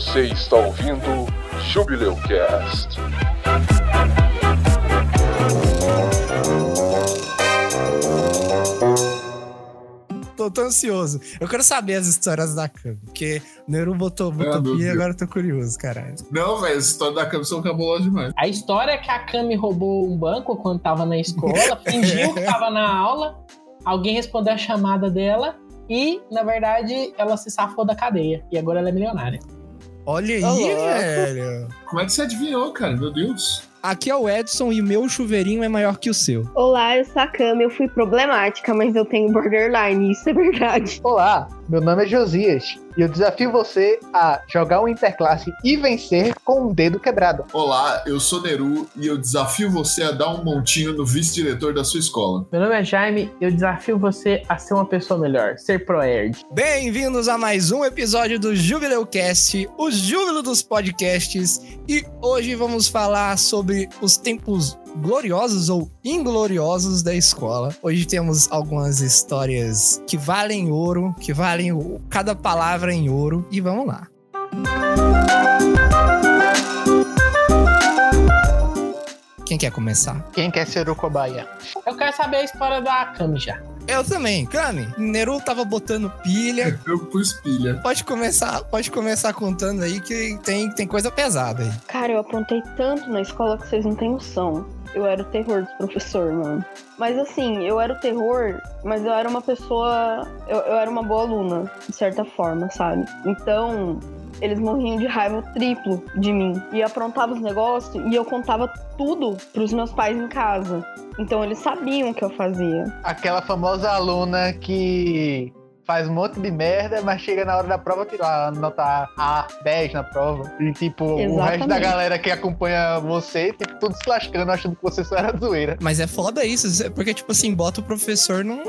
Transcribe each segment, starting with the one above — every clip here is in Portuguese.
Você está ouvindo Jubileu Cast. Tô, tô ansioso. Eu quero saber as histórias da Cam, porque o Neru botou, pilha, Deus. agora eu tô curioso, caralho. Não, velho, as histórias da Cam são cabulosas demais. A história é que a Cami roubou um banco quando tava na escola, fingiu que tava na aula, alguém respondeu a chamada dela e, na verdade, ela se safou da cadeia. E agora ela é milionária. Olha aí, Ô, louco. velho. Como é que você adivinhou, cara? Meu Deus. Aqui é o Edson e o meu chuveirinho é maior que o seu. Olá, eu sou a Cami, eu fui problemática, mas eu tenho borderline, isso é verdade. Olá, meu nome é Josias e eu desafio você a jogar um interclasse e vencer com um dedo quebrado. Olá, eu sou Neru e eu desafio você a dar um montinho no vice-diretor da sua escola. Meu nome é Jaime e eu desafio você a ser uma pessoa melhor, ser pro-erd. Bem-vindos a mais um episódio do Jubileu Cast, o júbilo dos podcasts. E hoje vamos falar sobre os tempos gloriosos ou ingloriosos da escola. Hoje temos algumas histórias que valem ouro, que valem cada palavra em ouro. E vamos lá. Quem quer começar? Quem quer ser o cobaia? Eu quero saber a história da Cami já. Eu também, Cami. Neru tava botando pilha. Eu pus pilha. Pode começar, pode começar contando aí que tem, tem coisa pesada aí. Cara, eu aprontei tanto na escola que vocês não têm noção. Eu era o terror dos professores, mano. Mas assim, eu era o terror, mas eu era uma pessoa. Eu, eu era uma boa aluna, de certa forma, sabe? Então, eles morriam de raiva triplo de mim. E aprontava os negócios e eu contava tudo pros meus pais em casa. Então, eles sabiam o que eu fazia. Aquela famosa aluna que faz um monte de merda, mas chega na hora da prova tira a nota A, 10 na prova. E tipo, o resto da Exatamente. galera que acompanha você, tipo, tudo se lascando, achando que você só era zoeira. Mas é foda isso, porque, tipo assim, bota o professor num.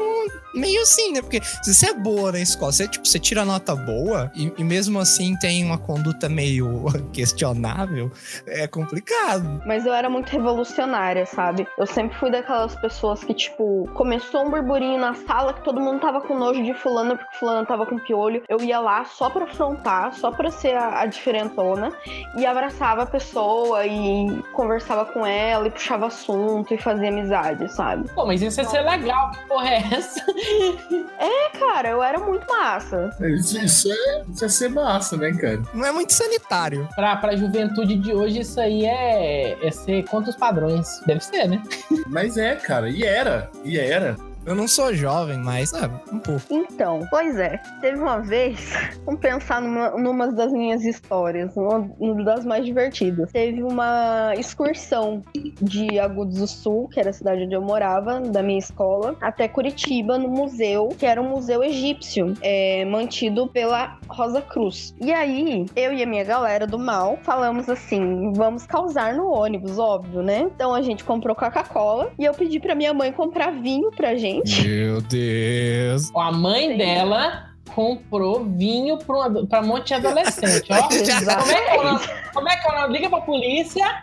meio assim, né? Porque se você é boa na escola, você, tipo, você tira nota boa e, e mesmo assim tem uma conduta meio questionável, é complicado. Mas eu era muito revolucionária, sabe? Eu sempre fui daquelas pessoas que, tipo, começou um burburinho na sala que todo mundo tava com nojo de fulano porque fulano tava com piolho. Eu ia lá só pra afrontar, só pra ser a, a diferentona e abraçava a pessoa e conversava com ela e puxava assunto e fazia amizade, sabe? Pô, mas isso ia ser legal. Que porra é essa? É, cara, eu era muito massa. Isso, isso é, isso é ser massa, né, cara? Não é muito sanitário. Pra, pra juventude de hoje, isso aí é, é ser contra os padrões. Deve ser, né? Mas é, cara. E era. E era. Eu não sou jovem, mas, ah, um pouco. Então, pois é, teve uma vez, vamos pensar numa, numa das minhas histórias, uma, uma das mais divertidas. Teve uma excursão de Agudos do Sul, que era a cidade onde eu morava, da minha escola, até Curitiba, no museu, que era um museu egípcio, é, mantido pela Rosa Cruz. E aí, eu e a minha galera do mal falamos assim: vamos causar no ônibus, óbvio, né? Então a gente comprou Coca-Cola e eu pedi pra minha mãe comprar vinho pra gente. Meu Deus. A mãe Sim. dela comprou vinho pra um monte de adolescente, ó. Como é que nome? Como é que nome? Liga pra polícia.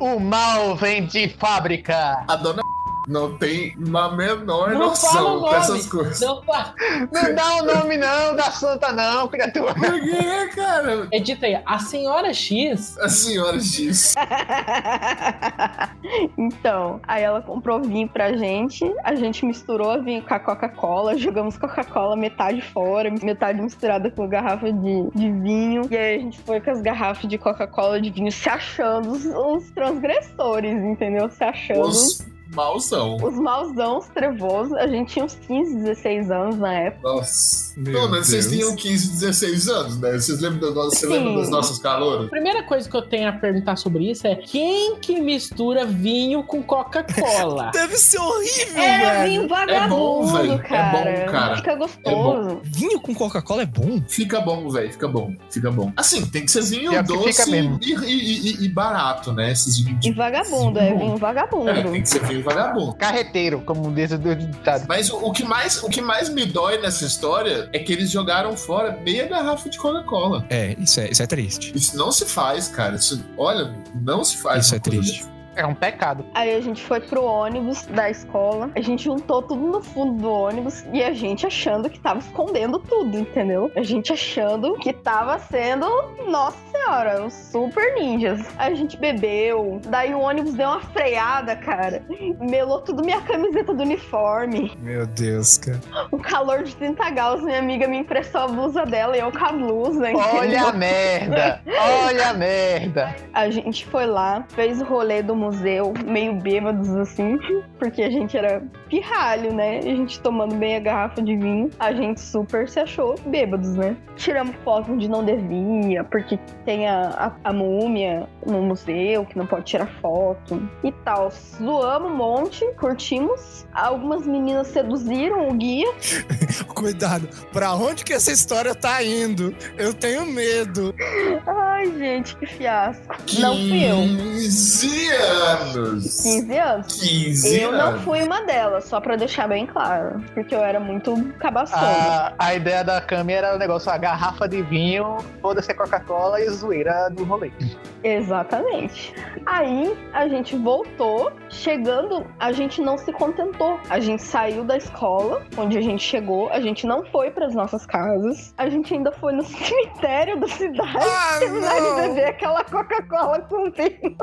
O mal vem de fábrica. A dona não tem uma menor Não noção nome. dessas coisas. Não. Não dá o nome não da santa não, criatura. Por quê, cara? Edita aí. A senhora X A senhora X. então, aí ela comprou vinho pra gente, a gente misturou vinho com a Coca-Cola, jogamos Coca-Cola metade fora, metade misturada com garrafa de, de vinho, e aí a gente foi com as garrafas de Coca-Cola de vinho se achando os, os transgressores, entendeu? Se achando Os mauzão. os mauzãos trevosos. A gente tinha uns 15, 16 anos na época. Nossa. Meu Pelo menos vocês tinham 15, 16 anos, né? Vocês lembram, do nosso, você Sim. lembra dos nossos calouros? A primeira coisa que eu tenho a perguntar sobre isso é quem que mistura vinho com Coca-Cola? Deve ser horrível, É velho. vinho vagabundo, bom, velho. É cara. bom, cara. Fica gostoso. Vinho com Coca-Cola é bom? Fica bom, velho. Fica bom. Fica bom. Assim, tem que ser vinho que doce e, e- e- e barato, né? Esses vinhos E vagabundo, é vinho vagabundo. É, tem que ser vinho vagabundo. Carreteiro, como diz o ditado. Mas o, o que mais, o que mais me dói nessa história é que eles jogaram fora meia garrafa de Coca-Cola. É, isso é, isso é triste. Isso não se faz, cara. Isso, olha, não se faz. Isso é triste. dessa. É um pecado. Aí a gente foi pro ônibus da escola, a gente juntou tudo no fundo do ônibus e a gente achando que tava escondendo tudo, entendeu? A gente achando que tava sendo, nossa senhora, os super ninjas. A gente bebeu, daí o ônibus deu uma freada, cara. Melou tudo minha camiseta do uniforme. Meu Deus, cara. Um calor de 30 graus, minha amiga me emprestou a blusa dela e eu com a blusa, entendeu? Olha a merda! Olha a merda! A gente foi lá, fez o rolê do museu, meio bêbados assim, porque a gente era pirralho, né? A gente tomando bem a garrafa de vinho, a gente super se achou bêbados, né? Tiramos foto onde não devia, porque tem a, a, a múmia no museu, que não pode tirar foto e tal. Zoamos um monte, curtimos. Algumas meninas seduziram o guia. Cuidado, pra onde que essa história tá indo? Eu tenho medo. Ai, gente, que fiasco. Não fui eu. 15 anos! 15 anos. 15 Eu não anos. fui uma delas, só pra deixar bem claro. Porque eu era muito cabaçona. A, a ideia da Cami era o negócio, a garrafa de vinho, foda-se a Coca-Cola e zoeira do rolê. Exatamente. Aí a gente voltou, chegando, a gente não se contentou. A gente saiu da escola, onde a gente chegou, a gente não foi pras nossas casas, a gente ainda foi no cemitério da cidade. Ah, Terminar de beber aquela Coca-Cola com vinho.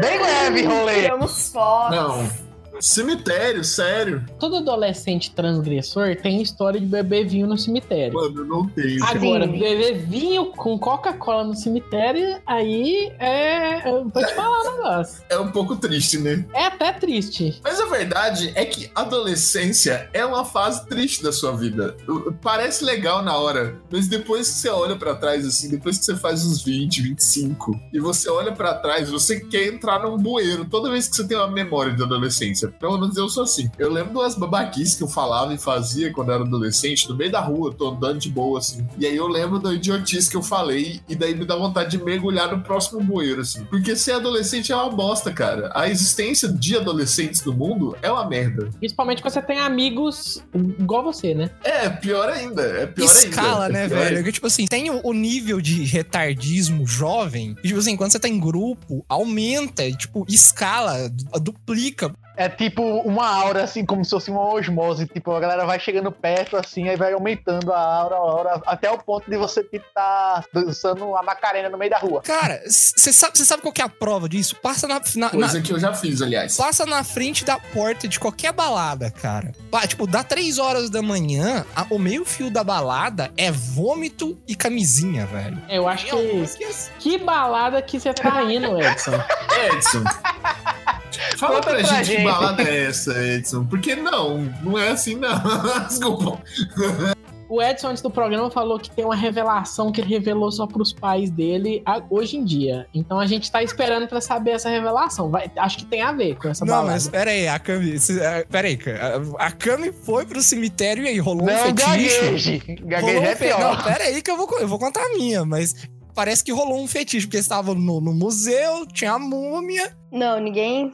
Bem leve, rolê! Tiramos fotos. Não. Cemitério, sério. Todo adolescente transgressor tem história de beber vinho no cemitério. Mano, não tem. Agora, Sim. beber vinho com Coca-Cola no cemitério, aí é. Eu vou te falar um negócio. É um pouco triste, né? É até triste. Mas a verdade é que adolescência é uma fase triste da sua vida. Parece legal na hora, mas depois que você olha pra trás, assim, depois que você faz uns 20, 25, e você olha pra trás, você quer entrar num bueiro toda vez que você tem uma memória de adolescência. Pelo menos eu sou assim. Eu lembro das babaquices que eu falava e fazia quando eu era adolescente, no meio da rua, tô andando de boa, assim. E aí eu lembro da idiotice que eu falei, e daí me dá vontade de mergulhar no próximo bueiro, assim. Porque ser adolescente é uma bosta, cara. A existência de adolescentes no mundo é uma merda. Principalmente quando você tem amigos igual você, né? É, pior ainda. É pior Escala, ainda. né, É pior velho? ainda. Porque, tipo assim, tem o, nível de retardismo jovem. E, tipo assim, quando você tá em grupo, aumenta, tipo, escala, du- duplica. É tipo uma aura, assim, como se fosse uma osmose. Tipo, a galera vai chegando perto, assim, aí vai aumentando a aura, a aura, até o ponto de você, tipo, tá dançando a Macarena no meio da rua. Cara, você sabe, cê sabe qual que é a prova disso? Passa na, na- na- Coisa que eu já fiz, aliás. Passa na frente da porta de qualquer balada, cara. Tipo, dá três horas da manhã, a- o meio fio da balada é vômito e camisinha, velho. Eu acho Tem que. que Que balada que você tá indo, Edson? Edson. Fala Conta pra pra gente que gente. Balada é essa, Edson. Porque não, não é assim, não. Desculpa. O Edson, antes do programa, falou que tem uma revelação que ele revelou só pros pais dele hoje em dia. Então a gente tá esperando pra saber essa revelação. Vai- acho que tem a ver com essa Não, balada. mas pera aí, a Cami. é, Pera aí. A a Cami foi pro cemitério e aí rolou um Não, fetiche. gagueje. Rolou Gagueje um é fe- Não, pior. pera aí que eu vou, eu vou contar a minha, mas parece que rolou um fetiche, porque eles estavam no, no museu, tinha a múmia, Não, ninguém,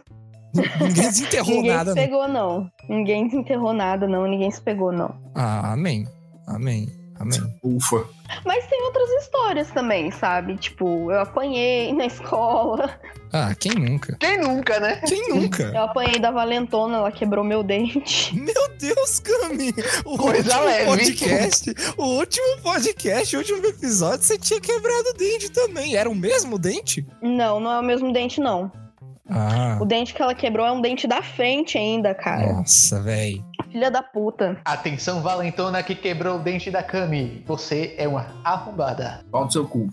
ninguém desenterrou ninguém nada. se não. pegou, não. Ninguém desenterrou nada, não. Ninguém se pegou, não. Ah, amém. Amém. Amém. Ufa. Mas tem outras histórias também, sabe? Tipo, eu apanhei na escola. Ah, quem nunca? Quem nunca, né? Quem nunca? Eu apanhei da Valentona, ela quebrou meu dente. Meu Deus, Cami! O Coisa último leve. podcast, o último podcast, o último episódio, você tinha quebrado o dente também. Era o mesmo dente? Não, não é o mesmo dente, não. Ah, O dente que ela quebrou é um dente da frente ainda, cara. nossa, velho. Filha da puta. Atenção, Valentona, que quebrou o dente da Cami. Você é uma arrombada. Pau no seu cu.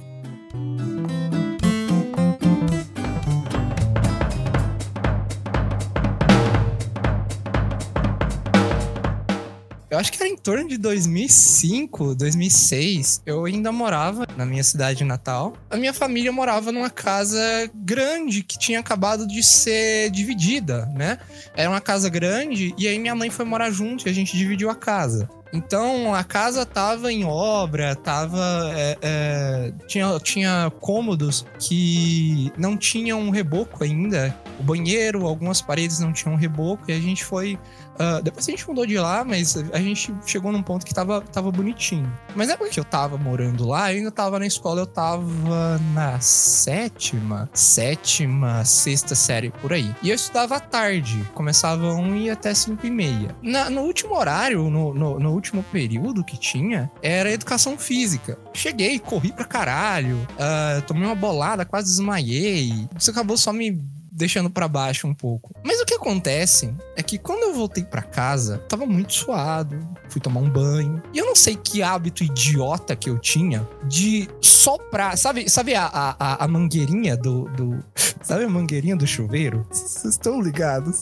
Eu acho que era em torno de 2005, 2006. Eu ainda morava na minha cidade natal. A minha família morava numa casa grande que tinha acabado de ser dividida, né? Era uma casa grande e aí minha mãe foi morar junto e a gente dividiu a casa. Então a casa tava em obra, tava. é, é, tinha, tinha cômodos que não tinham reboco ainda. o banheiro, algumas paredes não tinham reboco e a gente foi. Ah, depois a gente mudou de lá, mas a gente chegou num ponto que tava, tava bonitinho. Mas na época que eu tava morando lá, eu ainda tava na escola, eu tava na sétima, sétima, sexta série por aí. E eu estudava à tarde, começava um e até cinco e meia. Na- no último horário, no, no, no último período que tinha, era educação física. Cheguei, corri pra caralho, ah, tomei uma bolada, quase desmaiei. Isso acabou só me deixando pra baixo um pouco. Mas o que acontece é que quando eu voltei pra casa, tava muito suado, fui tomar um banho. E eu não sei que hábito idiota que eu tinha de soprar. Sabe, sabe a, a, a- a mangueirinha do, do. Sabe a mangueirinha do chuveiro? Vocês estão ligados?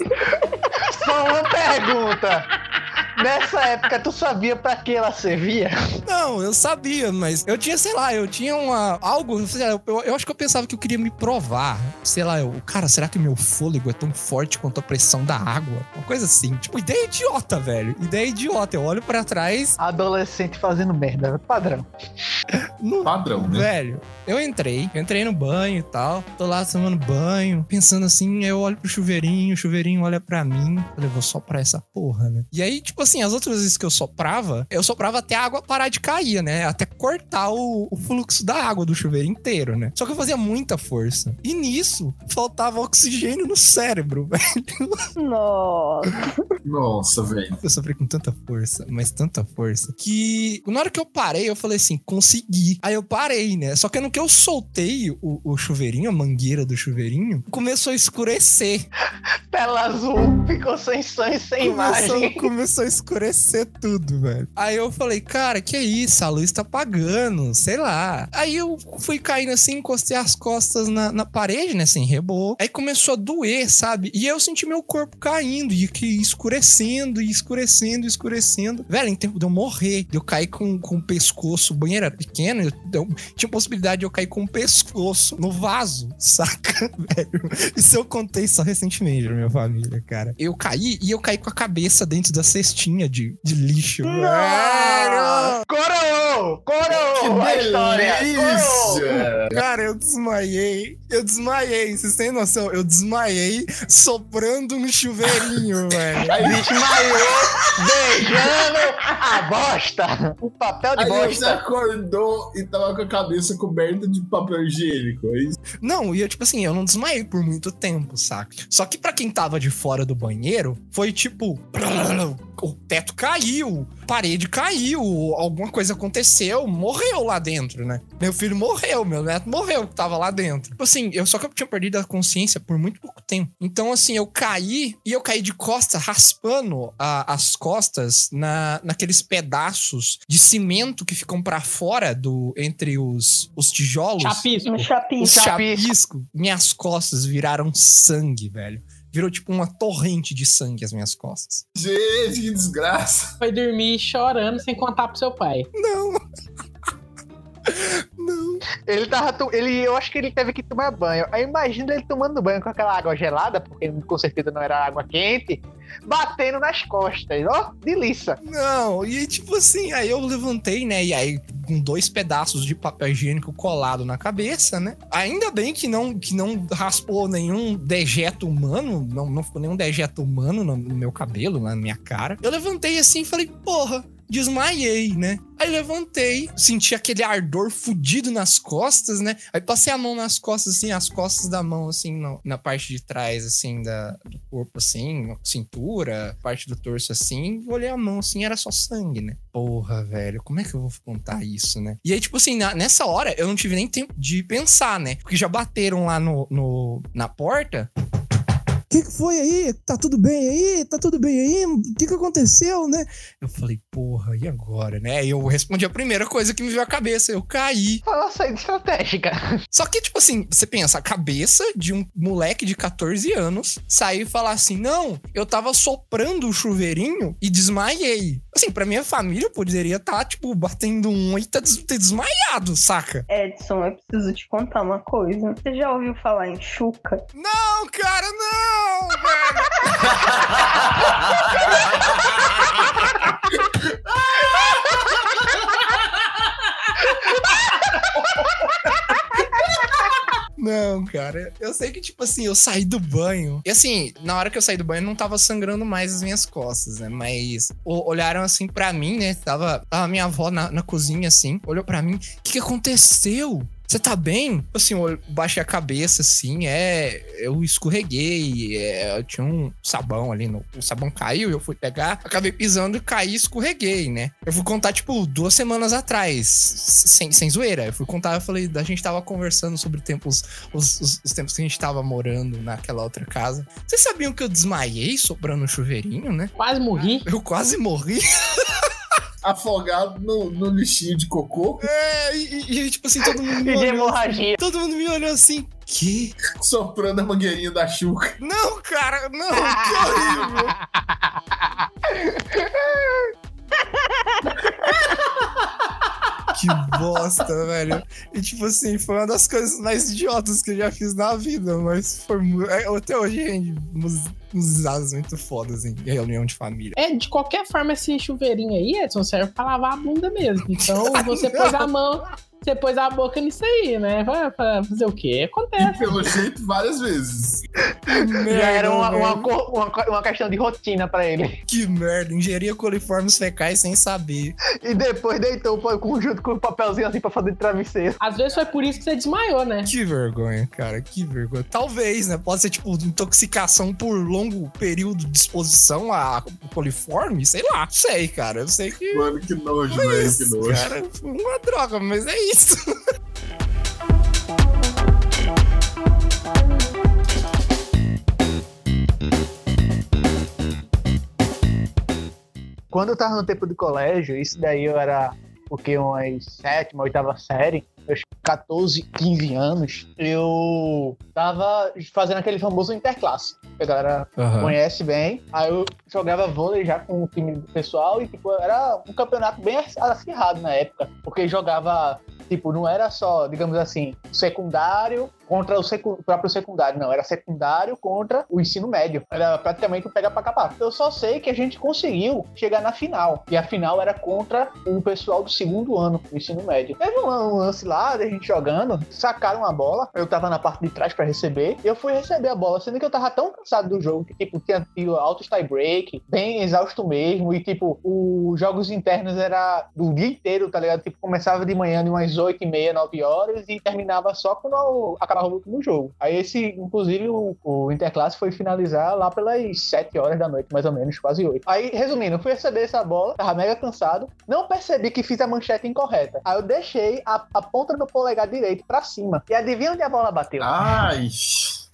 Só uma pergunta. Nessa época, tu sabia pra que ela servia? Não, eu sabia, mas eu tinha, sei lá, eu tinha uma. Algo. sei lá, Eu, eu acho que eu pensava que eu queria me provar. Sei lá, eu. Cara, será que meu fôlego é tão forte quanto a pressão da água? Uma coisa assim. Tipo, ideia idiota, velho. Ideia idiota. Eu olho pra trás. Adolescente fazendo merda, padrão. Não, Padrão, né? Velho, eu entrei, eu entrei no banho e tal, tô lá tomando banho, pensando assim, aí eu olho pro chuveirinho, o chuveirinho olha pra mim, eu falei, vou soprar essa porra, né? E aí, tipo assim, as outras vezes que eu soprava, eu soprava até a água parar de cair, né? Até cortar o, o fluxo da água do chuveiro inteiro, né? Só que eu fazia muita força. E nisso, faltava oxigênio no cérebro, velho. Nossa. Nossa, velho. Eu sofri com tanta força, mas tanta força, que na hora que eu parei, eu falei assim, consegui. Aí eu parei, né? Só que no que eu soltei o, o chuveirinho, a mangueira do chuveirinho, começou a escurecer. Tela azul, ficou sem som e sem Começou, imagem. começou a escurecer tudo, velho. Aí eu falei, cara, que isso? A luz tá apagando, sei lá. Aí eu fui caindo assim, encostei as costas na, na parede, né? Sem reboco. Aí começou a doer, sabe? E eu senti meu corpo caindo e que escurecendo, e escurecendo, escurecendo. Velho, em tempo de eu morrer, de eu cair com, com o pescoço, o banheiro era pequeno, eu, eu- tinha possibilidade de eu cair com o pescoço no vaso, saca, velho? Isso eu contei só recentemente pra minha família, cara. Eu caí e eu caí com a cabeça dentro da cestinha de, de lixo, velho! Coroou! Coroou! Que delícia! Cara, eu desmaiei. Eu desmaiei. Vocês têm noção? Eu desmaiei soprando no chuveirinho, velho. Desmaiou, beijando a bosta! O papel de Aí você bosta. acordou e tava com a cabeça coberta de papel higiênico, é isso? Não, e eu, tipo assim, eu não desmaiei por muito tempo, saca? Só que pra quem tava de fora do banheiro, foi tipo. O teto caiu, parede caiu, alguma coisa aconteceu, morreu lá dentro, né? Meu filho morreu, meu neto morreu que tava lá dentro. Tipo assim, eu só que eu tinha perdido a consciência por muito pouco tempo. Então, assim, eu caí e eu caí de costas, raspando a- as costas na, naqueles pedaços de cimento que ficam pra fora do entre os, os tijolos. Chapisco. Os chapisco. Chapisco. chapisco, minhas costas viraram sangue, velho. Virou tipo uma torrente de sangue as minhas costas. Gente, que desgraça. Foi dormir chorando sem contar pro seu pai. Não. Não. Ele tava. Ele, eu acho que ele teve que tomar banho. Aí imagina ele tomando banho com aquela água gelada, porque com certeza não era água quente, batendo nas costas. Ó, delícia. Não. E tipo assim, aí eu levantei, né? E aí, com dois pedaços de papel higiênico colado na cabeça, né? Ainda bem que não, que não raspou nenhum dejeto humano, não, não ficou nenhum dejeto humano no, no meu cabelo, na minha cara. Eu levantei assim e falei, porra. Desmaiei, né? Aí levantei, senti aquele ardor fudido nas costas, né? Aí passei a mão nas costas, assim, as costas da mão, assim, no- na parte de trás, assim, da, do corpo, assim, cintura, parte do torso, assim. Olhei a mão, assim, era só sangue, né? Porra, velho, como é que eu vou contar isso, né? E aí, tipo assim, na- nessa hora, eu não tive nem tempo de pensar, né? Porque já bateram lá no, no- na porta. O que, que foi aí? Tá tudo bem aí? Tá tudo bem aí? O que, que aconteceu, né? Eu falei, porra, e agora, né? Eu respondi a primeira coisa que me veio à cabeça. Eu caí. Uma saída estratégica. Só que, tipo assim, você pensa, a cabeça de um moleque de 14 anos sair e falar assim: não, eu tava soprando o chuveirinho e desmaiei. Assim, pra minha família, poderia estar, tipo, batendo um e tá des- ter desmaiado, saca? Edson, eu preciso te contar uma coisa. Você já ouviu falar em Chuca? Não, cara, não, velho! Não, cara. Eu sei que, tipo assim, eu saí do banho. E assim, na hora que eu saí do banho, não tava sangrando mais as minhas costas, né? Mas olharam assim pra mim, né? Tava, tava minha avó na, na cozinha, assim, olhou pra mim. O que, que aconteceu? Você tá bem? Assim, eu baixei a cabeça, assim, é. Eu escorreguei, é, eu tinha um sabão ali, no, o sabão caiu, eu fui pegar, acabei pisando e caí e escorreguei, né? Eu fui contar, tipo, duas semanas atrás, sem, sem zoeira. Eu fui contar, eu falei, a gente tava conversando sobre tempos, os, os- os tempos que a gente tava morando naquela outra casa. Vocês sabiam que eu desmaiei soprando um chuveirinho, né? Quase morri. Eu quase morri. Afogado no, no lixinho de cocô, É, e, e- tipo assim, todo mundo me E de olhou. hemorragia. Todo mundo me olhou assim, que? soprando a mangueirinha da Xuca. Não, cara, não, que horrível. bosta, velho. E tipo assim, foi uma das coisas mais idiotas que eu já fiz na vida, mas foi é, Até hoje rende uns, risadas muito fodas em reunião de família. É, de qualquer forma, esse chuveirinho aí, Edson, serve pra lavar a bunda mesmo. Então, você pôs a mão, você pôs a boca nisso aí, né? Vai pra fazer o quê? E Acontece. pelo jeito, várias vezes. Já era uma, merda, uma, uma, uma questão de rotina pra ele. Que merda, ingeria coliformes fecais sem saber. E depois deitou o conjunto com o papelzinho assim pra fazer de travesseiro. Às vezes foi por isso que você desmaiou, né? Que vergonha, cara, que vergonha. Talvez, né? Pode ser tipo intoxicação por longo período de exposição a coliforme, sei lá. Sei, cara. Eu sei que. Mano, que nojo, velho, que nojo. cara. Uma droga, mas é isso. Quando eu tava no tempo de colégio, isso daí eu era, porque umas sétima, oitava série, meus 14, 15 anos, eu tava fazendo aquele famoso interclasse. A galera conhece bem. Aí eu jogava vôlei já com o time do pessoal e, tipo, era um campeonato bem acirrado na época. Porque jogava, tipo, não era só, digamos assim, secundário contra o, secu- próprio secundário, não. Era secundário contra o ensino médio. Era praticamente um pega pra capar. Eu só sei que a gente conseguiu chegar na final. E a final era contra o pessoal do segundo ano do ensino médio. Teve um, um lance lá, da gente jogando, sacaram a bola. Eu tava na parte de trás pra receber. Eu fui receber a bola, sendo que eu tava tão cansado do jogo que, tipo, tinha tido altos tie break, bem exausto mesmo. E, tipo, os jogos internos era do dia inteiro, tá ligado? Tipo, começava de manhã de umas 8 e meia, 9 horas e terminava só quando eu acabava o último jogo. Aí esse, inclusive, o, o Interclasse foi finalizar lá pelas 7 horas da noite, mais ou menos, quase 8. Aí, resumindo, eu fui receber essa bola, tava mega cansado, não percebi que fiz a manchete incorreta. Aí eu deixei a, a ponta do polegar direito pra cima. E adivinha onde a bola bateu? Ai.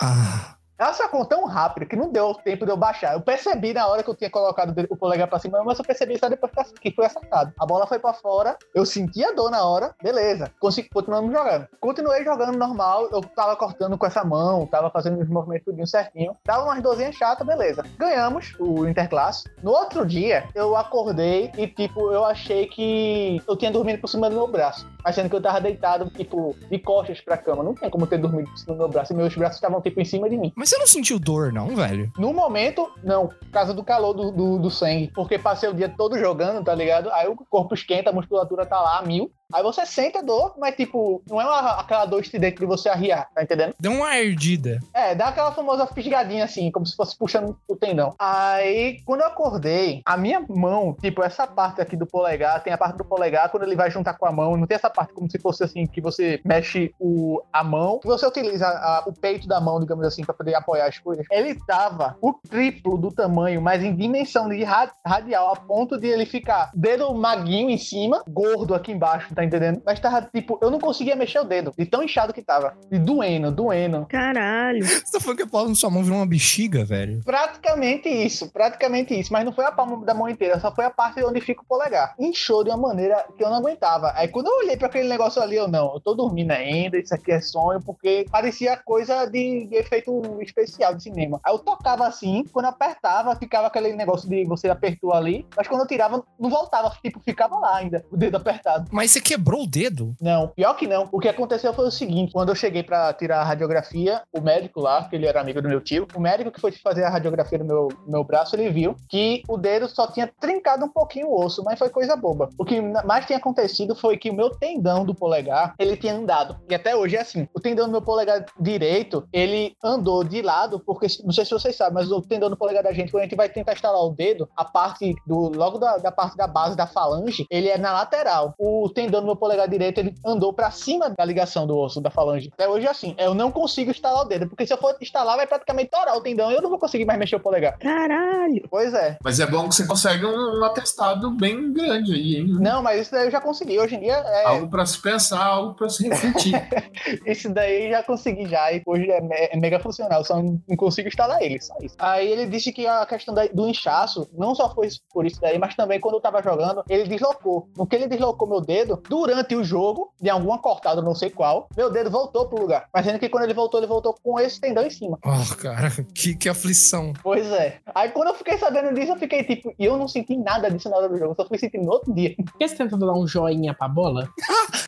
Ah. Ela sacou tão rápido que não deu tempo de eu baixar. Eu percebi na hora que eu tinha colocado o polegar pra cima, mas eu percebi só depois que foi sacado. A bola foi pra fora, eu senti a dor na hora, beleza. Consegui, continuamos jogando. Continuei jogando normal, eu tava cortando com essa mão, tava fazendo os movimentos tudinho certinho. Dava umas dorzinhas chatas, beleza. Ganhamos o Interclasse. No outro dia, eu acordei e, tipo, eu achei que eu tinha dormido por cima do meu braço. Achando que eu tava deitado, tipo, de costas pra cama. Não tem como ter dormido do meu braço. E meus braços estavam, tipo, em cima de mim. Mas você não sentiu dor, não, velho? No momento, não. Por causa do calor do, do, do sangue. Porque passei o dia todo jogando, tá ligado? Aí o corpo esquenta, a musculatura tá lá mil. Aí você sente a dor, mas tipo, não é uma- aquela dor estridente de você arriar, tá entendendo? Deu uma ardida. É, dá aquela famosa fisgadinha assim, como se fosse puxando o tendão. Aí, quando eu acordei, a minha mão, tipo, essa parte aqui do polegar, tem a parte do polegar, quando ele vai juntar com a mão, não tem essa parte como se fosse assim, que você mexe o, a mão, que você utiliza a- o peito da mão, digamos assim, pra poder apoiar as coisas. Ele tava o triplo do tamanho, mas em dimensão de ra- radial, a ponto de ele ficar dedo maguinho em cima, gordo aqui embaixo, tá entendendo? Mas tava, tipo, eu não conseguia mexer o dedo, de tão inchado que tava. E doendo, doendo. Caralho. Você tá falando que a palma da sua mão virou uma bexiga, velho? Praticamente isso, praticamente isso. Mas não foi a palma da mão inteira, só foi a parte onde fica o polegar. Inchou de uma maneira que eu não aguentava. Aí quando eu olhei pra aquele negócio ali, eu não, eu tô dormindo ainda, isso aqui é sonho, porque parecia coisa de, de efeito especial de cinema. Aí eu tocava assim, quando apertava, ficava aquele negócio de você apertou ali, mas quando eu tirava, não voltava, tipo, ficava lá ainda, o dedo apertado. Mas você quebrou o dedo? Não, pior que não. O que aconteceu foi o seguinte: quando eu cheguei pra tirar a radiografia, o médico lá, que ele era amigo do meu tio, o médico que foi fazer a radiografia no meu, meu braço, ele viu que o dedo só tinha trincado um pouquinho o osso, mas foi coisa boba. O que mais tinha acontecido foi que o meu tendão do polegar, ele tinha andado. E até hoje é assim: o tendão do meu polegar direito, ele andou de lado, porque não sei se vocês sabem, mas o tendão do polegar da gente, quando a gente vai tentar instalar o dedo, a parte do logo da, da parte da base da falange, ele é na lateral. O tendão do meu polegar direito, ele andou pra cima da ligação do osso da falange. Até hoje é assim, eu não consigo instalar o dedo, porque se eu for instalar, vai praticamente torar o tendão e eu não vou conseguir mais mexer o polegar. Caralho. Pois é. Mas é bom que você consegue um, um atestado bem grande aí, hein? Não, mas isso daí eu já consegui. Hoje em dia, é, Algo pra se pensar, algo pra se refletir. isso daí eu já consegui já. E hoje é, me- é mega funcional, só não não consigo instalar ele, só isso. Aí ele disse que a questão da- do inchaço, não só foi por isso daí, mas também quando eu tava jogando, ele deslocou. No que ele deslocou meu dedo, durante o jogo, de alguma cortada, não sei qual, meu dedo voltou pro lugar. Mas sendo que quando ele voltou, ele voltou com esse tendão em cima. Oh, cara, que, que aflição. Pois é. Aí quando eu fiquei sabendo disso, eu fiquei tipo, e eu não senti nada disso na hora do jogo, eu só fui sentindo no outro dia. Por que você tenta dar um joinha pra bola?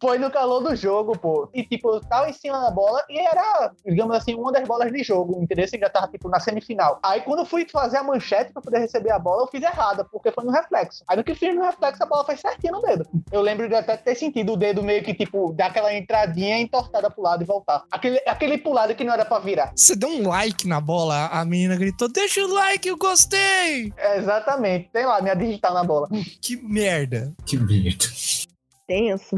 Foi no calor do jogo, pô. E, tipo, eu tava em cima da bola e era, digamos assim, uma das bolas de jogo, entendeu? Você já tava, tipo, na semifinal. Aí, quando eu fui fazer a manchete pra poder receber a bola, eu fiz errada, porque foi no reflexo. Aí, no que fiz no reflexo, a bola foi certinha no dedo. Eu lembro de até ter sentido o dedo meio que, tipo, dar aquela entradinha entortada pro lado e voltar. Aquele, aquele pulado que não era pra virar. Você deu um like na bola, a menina gritou: Deixa o like, eu gostei! É, exatamente. Tem lá, minha digital na bola. Que merda. que merda. Tenso.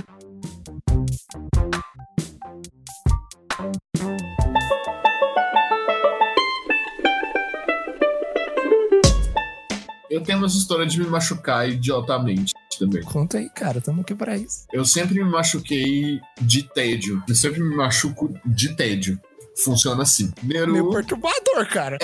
Eu tenho umas histórias de me machucar idiotamente também. Conta aí, cara, tamo aqui pra isso. Eu sempre me machuquei de tédio. Eu sempre me machuco de tédio. Funciona assim. Neru. Meio perturbador, cara.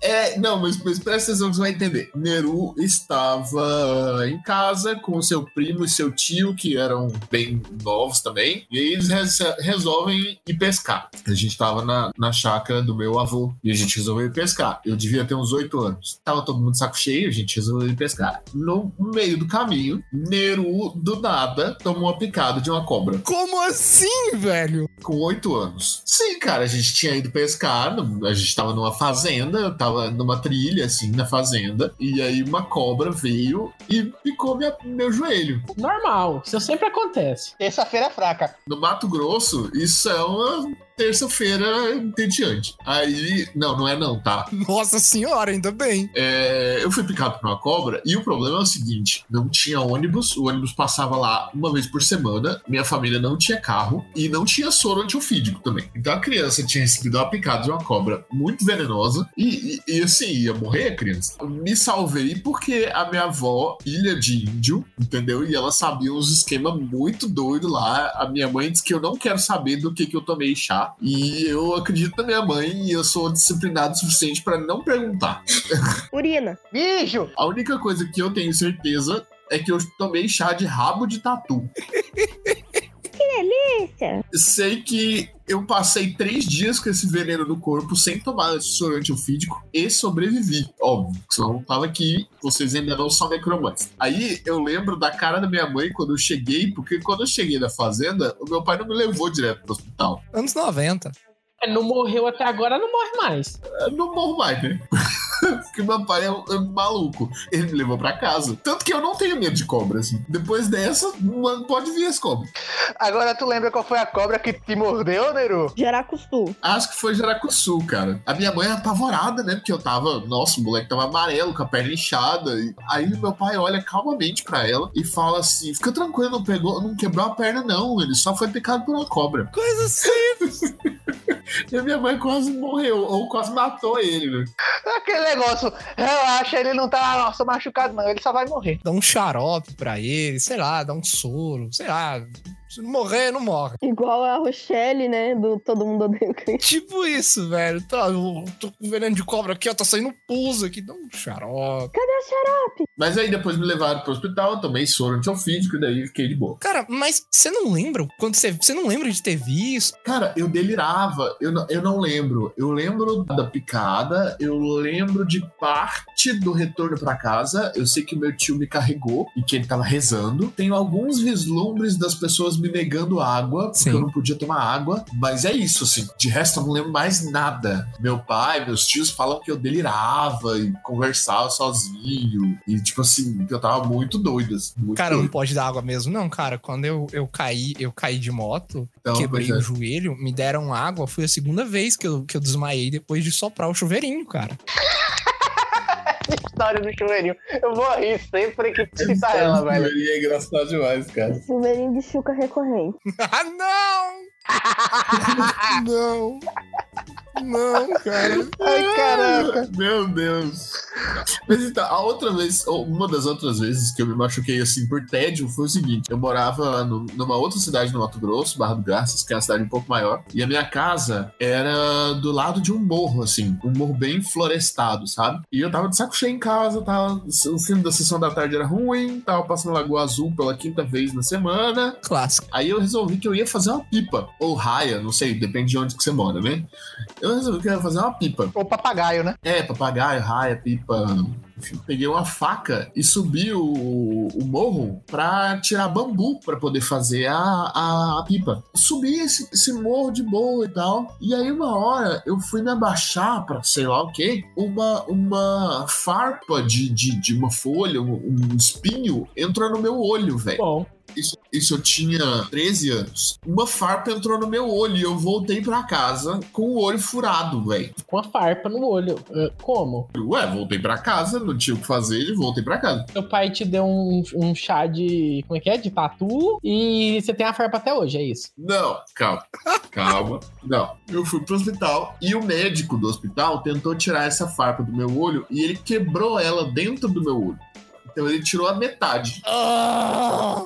É, não, mas, mas presta atenção que você vai entender. Neru estava em casa com seu primo e seu tio, que eram bem novos também, e aí eles res- resolvem ir pescar. A gente estava na, na chácara do meu avô e a gente resolveu ir pescar. Eu devia ter uns oito anos. Tava todo mundo de saco cheio, a gente resolveu ir pescar. No meio do caminho, Neru, do nada, tomou uma picada de uma cobra Como assim, velho? com oito anos. Sim, cara, a gente tinha ido pescar, a gente tava numa fazenda, eu tava numa trilha, assim, na fazenda, e aí uma cobra veio e picou minha- meu joelho. Normal, isso sempre acontece. Terça-feira fraca. No Mato Grosso, isso é uma terça-feira entediante. Aí, não, não é não, tá? Nossa senhora, ainda bem. É, eu fui picado por uma cobra e o problema é o seguinte: não tinha ônibus, o ônibus passava lá uma vez por semana, minha família não tinha carro e não tinha soro antiofídico também. Então a criança tinha recebido uma picada de uma cobra muito venenosa e, e- e, assim, ia morrer a criança. Eu me salvei porque a minha avó, filha de índio, entendeu? E ela sabia uns esquemas muito doidos lá. A minha mãe disse que eu não quero saber do que, que eu tomei chá. E eu acredito na minha mãe e eu sou disciplinado o suficiente pra não perguntar. Urina. Bicho! A única coisa que eu tenho certeza é que eu tomei chá de rabo de tatu. Delícia. Sei que eu passei três dias com esse veneno no corpo sem tomar soro antiofídico e sobrevivi. Óbvio, senão tava aqui, vocês ainda não são necromantes. Aí eu lembro da cara da minha mãe quando eu cheguei, porque quando eu cheguei na fazenda, o meu pai não me levou direto pro hospital. Anos 90. É, Não morreu até agora, não morre mais. Não morro mais, né? Porque meu pai é, um- é um maluco. Ele me levou pra casa. Tanto que eu não tenho medo de cobra, assim. Depois dessa, mano, pode vir as cobras. Agora tu lembra qual foi a cobra que te mordeu, Neru? Jaracuçu. Acho que foi Jaracuçu, cara. A minha mãe é apavorada, né? Porque eu tava. Nossa, o moleque tava amarelo, com a perna inchada. E aí meu pai olha calmamente pra ela e fala assim: fica tranquilo, não pegou, não quebrou a perna, não. Ele só foi picado por uma cobra. Coisa simples. E a minha mãe quase morreu, ou quase matou ele, né? Aquele negócio, relaxa, ele não tá nossa, machucado, não, ele só vai morrer. dá um xarope pra ele, sei lá, dá um soro, sei lá. Se não morrer, não morre. Igual a Rochelle, né? Do Todo Mundo Odeia o Chris. Tipo isso, velho. Tá, eu tô com veneno de cobra aqui, ó. Tá saindo pus aqui. Dá um xarope. Cadê a xarope? Mas aí depois me levaram pro hospital, tomei soro antiofídico e daí fiquei de boa. Cara, mas você não lembra? Quando você, você não lembra de ter visto? Cara, eu delirava, eu não, eu não lembro. Eu lembro da picada, eu lembro de parte do retorno pra casa. Eu sei que meu tio me carregou e que ele tava rezando. Tenho alguns vislumbres das pessoas me negando água, porque Sim. eu não podia tomar água. Mas é isso, assim. De resto, eu não lembro mais nada. Meu pai, meus tios falam que eu delirava e conversava sozinho. E, tipo assim, que eu tava muito doido. assim, muito Cara, não doido. pode dar água mesmo, não, cara. Quando eu, eu caí, eu caí de moto, Então, quebrei é. o joelho, me deram água. Foi a segunda vez que eu, que eu desmaiei depois de soprar o chuveirinho, cara. História do chuveirinho. Eu vou rir sempre que tu cita ela, velho. É engraçado demais, cara. Chuveirinho de chuca recorrente. ah, não! não! Não, cara. Ai, caraca. Meu Deus. Mas então, a outra vez, ou uma das outras vezes que eu me machuquei assim por tédio foi o seguinte: eu morava no- numa outra cidade no Mato Grosso, Barra do Garças, que é uma cidade um pouco maior, e a minha casa era do lado de um morro, assim, um morro bem florestado, sabe? E eu tava de saco cheio em casa, tava, o filme da sessão da tarde era ruim, tava passando Lagoa Azul pela quinta vez na semana, Clássico. Aí eu resolvi que eu ia fazer uma pipa. Ou raia, não sei, depende de onde que você mora, né? Eu resolvi que eu ia fazer uma pipa. Ou papagaio, né? É, papagaio, raia, pipa. Enfim, peguei uma faca e subi o, o morro pra tirar bambu pra poder fazer a, a, a pipa. Subi esse, esse morro de boa e tal. E aí, uma hora, eu fui me abaixar pra sei lá o quê. Uma, uma farpa de, de, de uma folha, um, um espinho, entrou no meu olho, velho. Isso, eu tinha 13 anos. Uma farpa entrou no meu olho e eu voltei pra casa com o olho furado, velho. com a farpa no olho. Eh, Como? Ué, voltei pra casa, não tinha o que fazer e voltei pra casa. Seu pai te deu um, um chá de. Como é que é? De tatu. E você tem a farpa até hoje, é isso. Não, calma. Calma. Não. Eu fui pro hospital e o médico do hospital tentou tirar essa farpa do meu olho e ele quebrou ela dentro do meu olho. Então ele tirou a metade. Ah!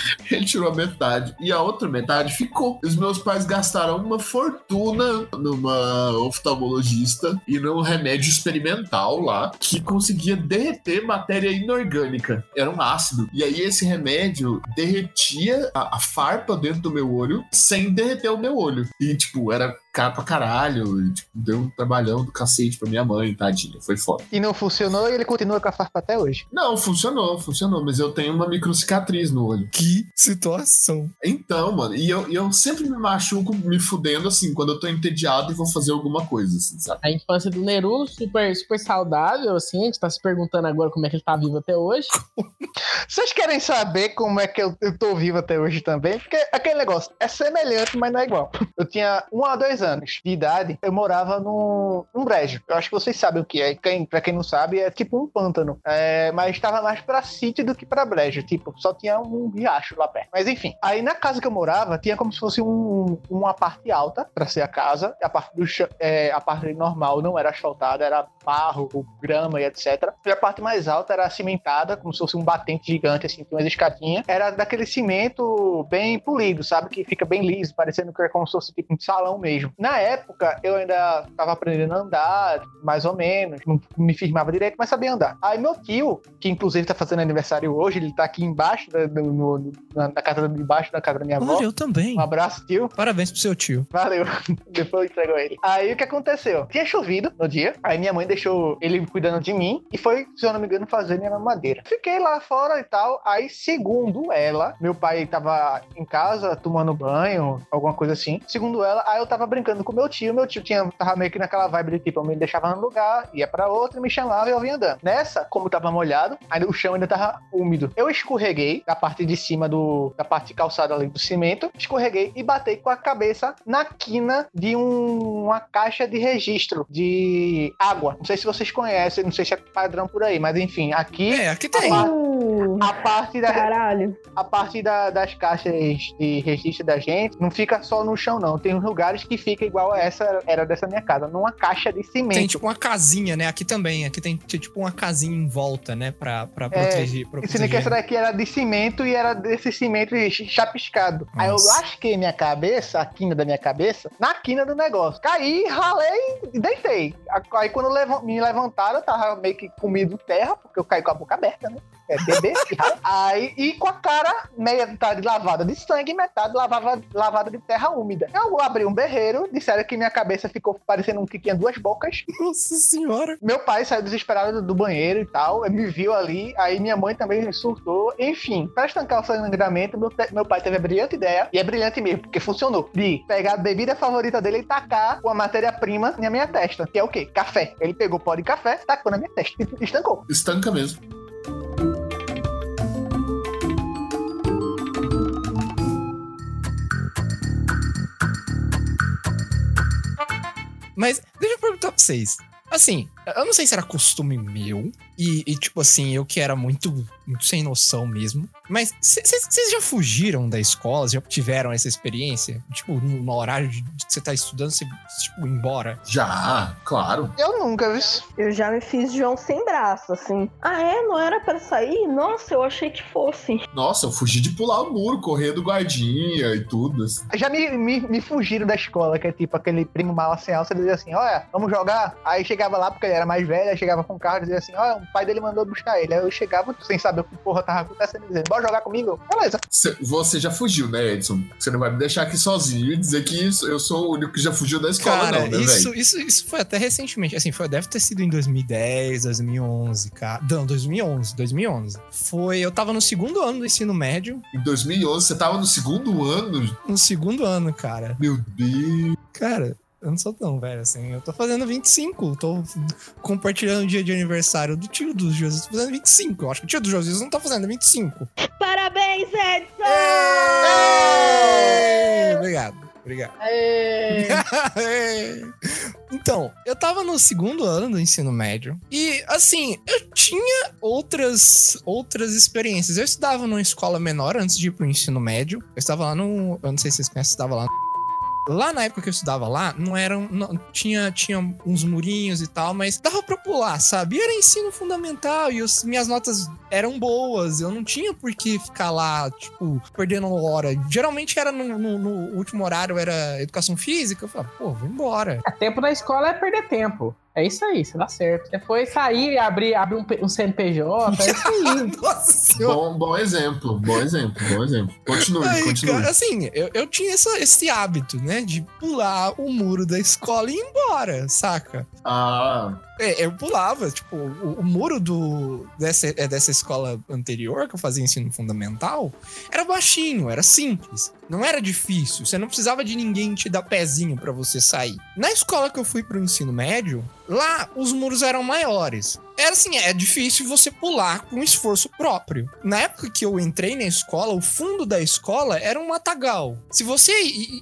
Ele tirou a metade e a outra metade ficou. Os meus pais gastaram uma fortuna numa oftalmologista e num remédio experimental lá que conseguia derreter matéria inorgânica. Era um ácido. E aí esse remédio derretia a, a farpa dentro do meu olho sem derreter o meu olho. E, tipo, era caro pra caralho. E, tipo, deu um trabalhão do cacete pra minha mãe, tadinha. Foi foda. E não funcionou e ele continua com a farpa até hoje. Não, funcionou, funcionou. Mas eu tenho uma microcicatriz no olho. Que situação. Então, mano, e eu, e eu sempre me machuco me fudendo assim, quando eu tô entediado e vou fazer alguma coisa, assim, sabe? A infância do Neru, super, super saudável, assim. A gente tá se perguntando agora como é que ele tá vivo até hoje. Vocês querem saber como é que eu, eu tô vivo até hoje também? Porque aquele negócio é semelhante, mas não é igual. Eu tinha um a dois anos de idade, eu morava num, num brejo. Eu acho que vocês sabem o que é. Quem, pra quem não sabe, é tipo um pântano. É, mas estava mais pra sítio do que pra brejo. Tipo, só tinha um riacho lá perto. Mas enfim, aí na casa que eu morava, tinha como se fosse um, uma parte alta pra ser a casa. A parte, do, é, a parte normal não era asfaltada, era barro, grama e etc. E a parte mais alta era cimentada, como se fosse um batente gigante, assim, tinha umas escadinhas. Era daquele cimento bem polido, sabe? Que fica bem liso, parecendo que é como se fosse tipo um salão mesmo. Na época, eu ainda tava aprendendo a andar, mais ou menos, não me firmava direito, mas sabia andar. Aí meu tio, que inclusive tá fazendo aniversário hoje, ele tá aqui embaixo, da, no- no- na, na casa de baixo da casa da minha avó. Olha, eu também. Um abraço, tio. Parabéns pro seu tio. Valeu. Depois eu entrego a ele. Aí o que aconteceu? Tinha chovido no dia. Aí minha mãe deixou ele cuidando de mim e foi, se eu não me engano, fazer minha mamadeira. Fiquei lá fora e tal. Aí, segundo ela, meu pai tava em casa tomando banho, alguma coisa assim. Segundo ela, aí eu tava brincando com meu tio. Meu tio tinha, tava meio que naquela vibe de tipo, eu me deixava num lugar, ia pra outro, me chamava e eu vinha andando. Nessa, como tava molhado, aí o chão ainda tava úmido. Eu escorreguei da parte de cima do, da parte calçada ali do cimento, escorreguei e batei com a cabeça na quina de um- uma caixa de registro de água. Não sei se vocês conhecem, não sei se é padrão por aí, mas enfim, aqui É, aqui tem. a, tipo. A parte, da, Caralho. a parte da- das caixas de registro da gente não fica só no chão, não. Tem uns lugares que fica igual a essa era dessa minha casa, numa caixa de cimento. Tem tipo uma casinha, né? Aqui também. Aqui tem tipo uma casinha em volta, né? Pra, pra É, proteger. Sendo que proteger. essa daqui era de cimento e era desse cimento chapiscado. Aí eu Nossa. lasquei minha cabeça, a quina da minha cabeça, na quina do negócio. Caí, ralei e deitei. Aí quando me levantaram, eu tava meio que comido terra, porque eu caí com a boca aberta, né? É bebê. Aí, e com a cara metade lavada de sangue e metade lavava, lavada de terra úmida. Eu abri um berreiro, disseram que minha cabeça ficou parecendo um que tinha duas bocas. Nossa senhora. Meu pai saiu desesperado do banheiro e tal, me viu ali, aí minha mãe também surtou. Enfim, para estancar o sangramento, meu, meu pai teve a brilhante ideia, e é brilhante mesmo, porque funcionou, de pegar a bebida favorita dele e tacar uma matéria-prima na minha testa, que é o quê? Café. Ele pegou pó de café, tacou na minha testa e estancou. Estanca mesmo. Mas deixa eu perguntar pra vocês. Assim, eu não sei se era costume meu, e, e, tipo assim, eu que era muito, muito sem noção mesmo. Mas vocês já fugiram da escola? Já tiveram essa experiência? Tipo, no, no horário de, de que você tá estudando, você, tipo, embora? Já, claro. Eu nunca vi. Eu já me fiz João sem braço, assim. Ah, é? Não era pra sair? Nossa, eu achei que fosse. Nossa, eu fugi de pular o muro, correr do guardinha e tudo. assim. Já me, me, me fugiram da escola, que é tipo aquele primo mala sem alça, ele dizia assim, olha, vamos jogar. Aí chegava lá, porque era mais velho, aí chegava com o carro e dizia assim, olha, o pai dele mandou buscar ele. Aí eu chegava sem saber o que porra tava acontecendo, dizendo, bora jogar comigo? Beleza. Cê- Você já fugiu, né, Edson? Você não vai me deixar aqui sozinho e dizer que isso- eu sou o único que já fugiu da escola, Cara, não, né, isso, velho? isso, isso foi até recentemente. Assim, foi, deve ter sido em 2010, 2011, cara. Não, 2011, 2011. Foi, eu tava no segundo ano do ensino médio. Em 2011, você tava no segundo ano? No segundo ano, cara. Meu Deus. Cara, eu não sou tão velho assim. Eu tô fazendo 25. Tô compartilhando o dia de aniversário do tio do José. Tô fazendo 25. Eu acho que o tio do José não tá fazendo 25. Parabéns, Edson! Ê! Obrigado, obrigado. É... então, eu tava no segundo ano do ensino médio e assim, eu tinha outras outras experiências. Eu estudava numa escola menor antes de ir pro ensino médio. Eu estava lá no, eu não sei se vocês conhecem, eu estava lá no Lá na época que eu estudava lá, não eram. Não, tinha, tinha uns murinhos e tal, mas dava pra pular, sabe? E era ensino fundamental e minhas notas eram boas. Eu não tinha por que ficar lá, tipo, perdendo hora. Geralmente era no, no- no último horário, era educação física. Eu falava, pô, vou embora. É, tempo na escola é perder tempo. É isso aí, você dá certo. Depois sair e abrir, abrir um, um CNPJ, é isso aí. Nossa senhora. Bom, bom exemplo, bom exemplo, bom exemplo. Continue, Aí, continue. cara, assim, eu, eu tinha essa- esse hábito, né? De pular o muro da escola e ir embora, saca? Ah, É, eu pulava, tipo, o, o muro do, dessa, é, dessa escola anterior, que eu fazia ensino fundamental, era baixinho, era simples. Não era difícil, você não precisava de ninguém te dar pezinho pra você sair. Na escola que eu fui pro ensino médio, lá os muros eram maiores. Era assim, é difícil você pular com esforço próprio. Na época que eu entrei na escola, o fundo da escola era um matagal. Se você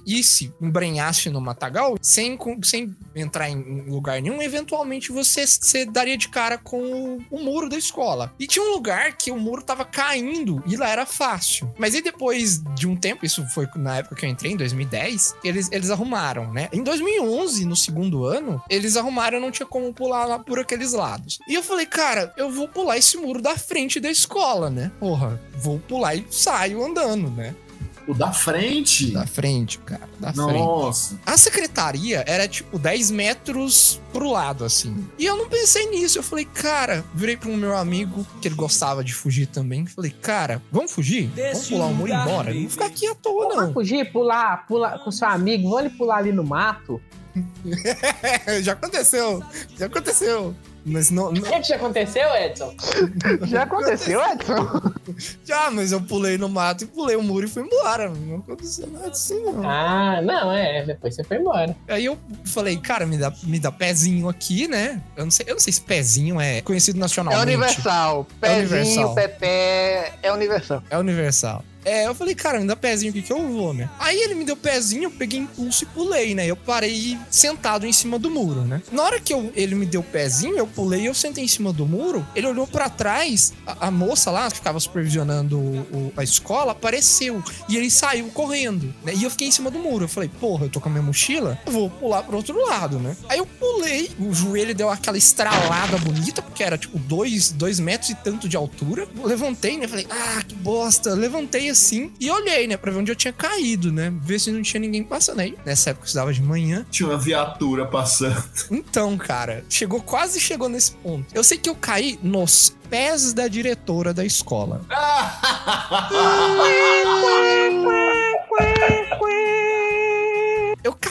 isse, embrenhasse no matagal, sem, sem entrar em lugar nenhum, eventualmente você, você daria de cara com o, o muro da escola. E tinha um lugar que o muro tava caindo e lá era fácil. Mas aí depois de um tempo, isso foi na época que eu entrei, em 2010, eles, eles arrumaram, né? Em 2011, no segundo ano, eles arrumaram, não tinha como pular lá por aqueles lados. E eu falei, cara, eu vou pular esse muro da frente da escola, né? Porra, vou pular e saio andando, né? o da frente. Da frente, cara, da frente. Nossa. A secretaria era tipo 10 metros pro lado, assim. E eu não pensei nisso. Eu falei, cara, virei pro meu amigo, que ele gostava de fugir também. Falei, cara, vamos fugir? Vamos pular o muro e ir embora? Não ficar aqui à toa, Vamos não. fugir, pular, pular com seu amigo, vamos ali pular ali no mato. já aconteceu. Já aconteceu. Mas não, não- O que, que já aconteceu, Edson? Já aconteceu, Edson? Já, mas eu pulei no mato e pulei o muro e fui embora. Não aconteceu nada assim, não. Ah, não, é. Depois você foi embora. Aí eu falei, cara, me dá, me dá pezinho aqui, né? Eu não sei, eu não sei se pezinho é conhecido É nacionalmente. universal. É Pezinho, universal. pepé, é universal. É universal. É, eu falei, cara, me dá pezinho aqui que eu vou, né? Aí ele me deu pezinho, eu peguei impulso e pulei, né? Eu parei sentado em cima do muro, né? Na hora que eu, ele me deu pezinho, eu pulei, eu sentei em cima do muro, ele olhou pra trás, a, a moça lá, que ficava supervisionando o- o- a escola, apareceu. E ele saiu correndo, né? E eu fiquei em cima do muro. Eu falei, porra, eu tô com a minha mochila, vou pular pro outro lado, né? Aí eu pulei, o joelho deu aquela estralada bonita, porque era tipo dois, dois metros e tanto de altura. Eu levantei, né? Falei, ah, que bosta. Levantei assim e olhei, né? Pra ver onde eu tinha caído, né? Ver se não tinha ninguém passando aí. Nessa época eu estudava de manhã. Tinha uma viatura passando. Então, cara, chegou, quase chegou nesse ponto. Eu sei que eu caí nos pés da diretora da escola.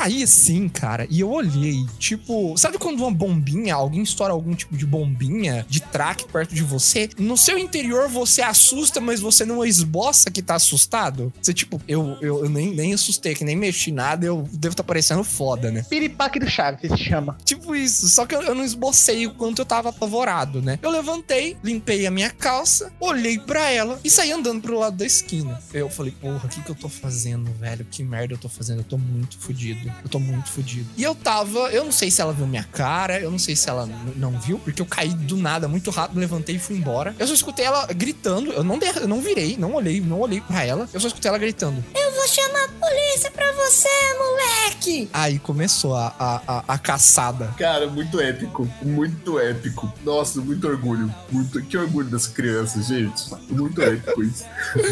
caí assim, cara, e eu olhei, tipo, sabe quando uma bombinha, alguém estoura algum tipo de bombinha de traque perto de você? No seu interior você assusta, mas você não esboça que tá assustado? Você, tipo, eu, eu, eu nem, nem assustei, que nem mexi nada, eu devo estar parecendo foda, né? Piripaque do Chaves, se chama. Tipo isso, só que eu, eu não esbocei o quanto eu tava apavorado, né? Eu levantei, limpei a minha calça, olhei pra ela e saí andando pro lado da esquina. Eu falei, porra, o que que eu tô fazendo, velho? Que merda eu tô fazendo? Eu tô muito fudido. Eu tô muito fudido. E eu tava, eu não sei se ela viu minha cara, eu não sei se ela não viu, porque eu caí do nada, muito rápido, levantei e fui embora. Eu só escutei ela gritando, eu não, de- eu não virei, não olhei, não olhei pra ela. Eu só escutei ela gritando. Eu vou chamar a polícia pra você, moleque! Aí começou a, a, a, a caçada. Cara, muito épico. Muito épico. Nossa, muito orgulho. Muito... Que orgulho dessa criança, gente. Muito épico isso.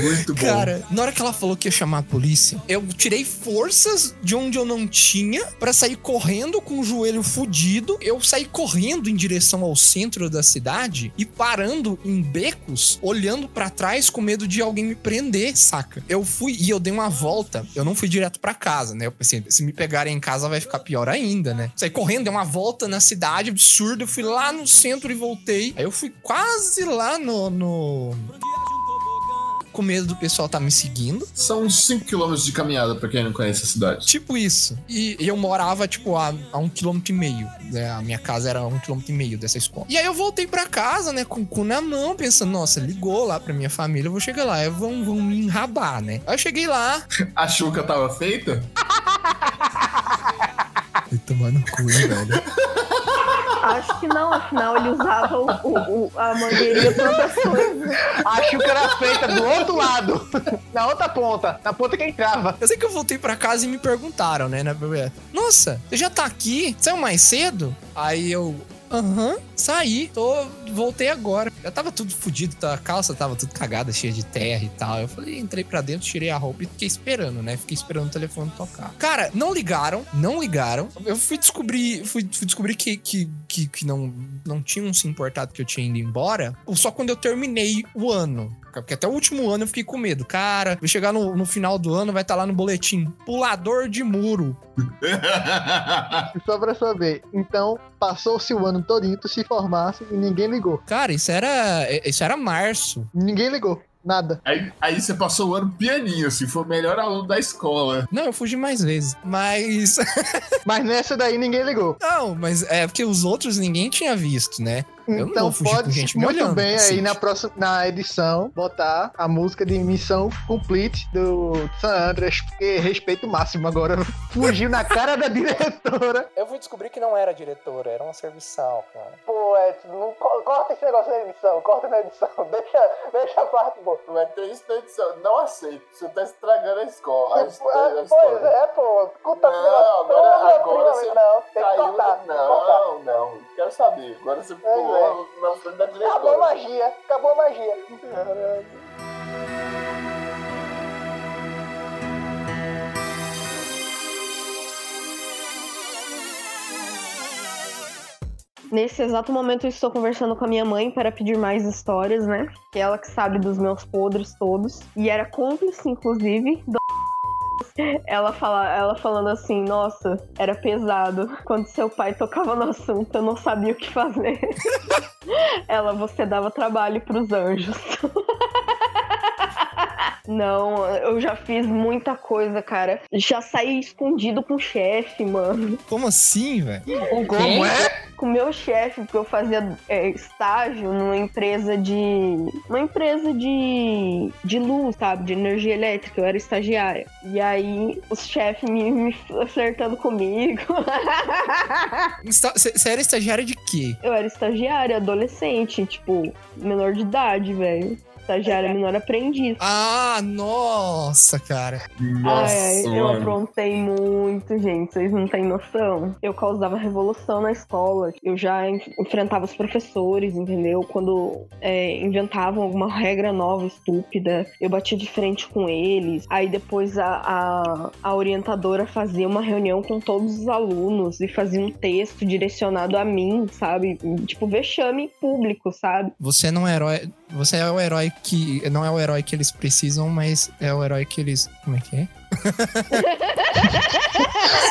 Muito bom. Cara, na hora que ela falou que ia chamar a polícia, eu tirei forças de onde eu não tinha pra sair correndo com o joelho fudido. Eu saí correndo em direção ao centro da cidade e parando em becos, olhando pra trás com medo de alguém me prender, saca? Eu fui e eu dei uma volta. Eu não fui direto pra casa, né? Eu pensei, se me pegarem em casa vai ficar pior ainda, né? Saí correndo, dei uma volta na cidade, absurdo. Eu fui lá no centro e voltei. Aí eu fui quase lá no- no com medo do pessoal tá me seguindo. São 5 km de caminhada pra quem não conhece a cidade. Tipo isso. E eu morava, tipo, a, a um quilômetro e meio. Né? A minha casa era a um quilômetro e meio dessa escola. E aí eu voltei pra casa, né, com o cu na mão, pensando, nossa, ligou lá pra minha família, eu vou chegar lá, vão, vão me enrabar, né? Aí eu cheguei lá. A chuca tava feita? Ai, tomando cu, hein, velho. Acho que não, afinal ele usava o, o- o- a mangueirinha pra outras coisas. A Xuca era feita do outro lado. Na outra ponta. Na ponta que entrava. Eu sei que eu voltei pra casa e me perguntaram, né, na primeira. Nossa, você já tá aqui? Saiu mais cedo? Aí eu. Aham, saí, tô, voltei agora. Já tava tudo fudido, tá, a calça tava tudo cagada, cheia de terra e tal. Eu falei, entrei pra dentro, tirei a roupa e fiquei esperando, né? Fiquei esperando o telefone tocar. Cara, não ligaram, não ligaram. Eu fui descobrir, fui, fui descobrir que, que, que, que não, não tinham se importado que eu tinha ido embora. Só quando eu terminei o ano. Porque até o último ano eu fiquei com medo. Cara, vai chegar no, no final do ano, vai estar lá no boletim. Pulador de muro. Só pra saber. Então, passou-se o ano todinho, tu se formasse e ninguém ligou. Cara, isso era. Isso era março. Ninguém ligou. Nada. Aí, aí você passou o ano pianinho, assim, foi o melhor aluno da escola. Não, eu fugi mais vezes. Mas. Mas nessa daí ninguém ligou. Não, mas é porque os outros ninguém tinha visto, né? Não Então pode gente muito olhando, bem cacete. aí na próxima na edição botar a música de missão complete do San Andreas, porque respeito máximo agora. Fugiu na cara da diretora. Eu fui descobrir que não era diretora, era uma serviçal, cara. Pô, Edson, não co- corta esse negócio na edição, corta na edição, deixa, deixa a parte boa. Vai ter isso na edição. Não aceito. Você tá estragando a escola. A, his- a Pois é, pô, conta Não, negócio agora- agora prima, você Não, tem que Caiu cortar, cortar. Não, não. Quero saber. Agora você pulou na frente da Acabou a magia, acabou a magia. Nesse exato momento eu estou conversando com a minha mãe para pedir mais histórias, né? Que é ela que sabe dos meus podres todos. E era cúmplice, inclusive, do ela, fala, ela falando assim, nossa, era pesado. Quando seu pai tocava no assunto, eu não sabia o que fazer. ela, você dava trabalho pros anjos. Não, eu já fiz muita coisa, cara. Já saí escondido com o chefe, mano. Como assim, velho? Como é? Com o meu chefe, porque eu fazia é, estágio numa empresa de. Uma empresa de, de luz, sabe? De energia elétrica. Eu era estagiária. E aí, os chefes me, me flertando comigo. Você era estagiária de quê? eu era estagiária, adolescente, tipo, menor de idade, velho. Estagiária menor aprendiz. Ah, nossa, cara. Nossa, Ai, ai, eu mano. aprontei muito, gente. Vocês não têm noção. Eu causava revolução na escola. Eu já en- enfrentava os professores, entendeu? Quando é, inventavam alguma regra nova, estúpida, eu batia de frente com eles. Aí depois a, a, a orientadora fazia uma reunião com todos os alunos e fazia um texto direcionado a mim, sabe? Tipo, vexame público, sabe? Você não é herói. Você é o herói que. Não é o herói que eles precisam, mas é o herói que eles. Como é que é?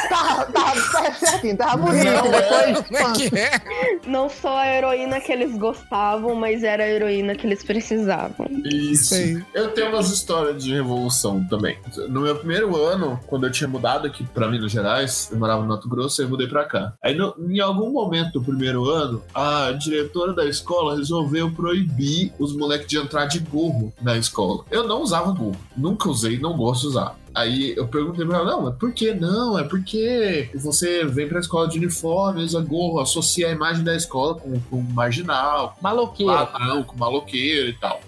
Tava, tava certinho, tava bonito. Não, é. Depois, Como é que é? Não só a heroína que eles gostavam, mas era a heroína que eles precisavam. Isso. Sei. Eu tenho umas histórias de revolução também. No meu primeiro ano, quando eu tinha mudado aqui pra Minas Gerais, eu morava no Mato Grosso e mudei pra cá. Aí, no- em algum momento do primeiro ano, a diretora da escola resolveu proibir os moleques de entrar de gorro na escola. Eu não usava gorro. Nunca usei, não gosto de usar. Aí eu perguntei pra ela, não, mas por que não? É porque você vem pra escola de uniforme, usa gorro, associa a imagem da escola com, com marginal, Maloqueiro. ladrão, com maloqueiro e tal.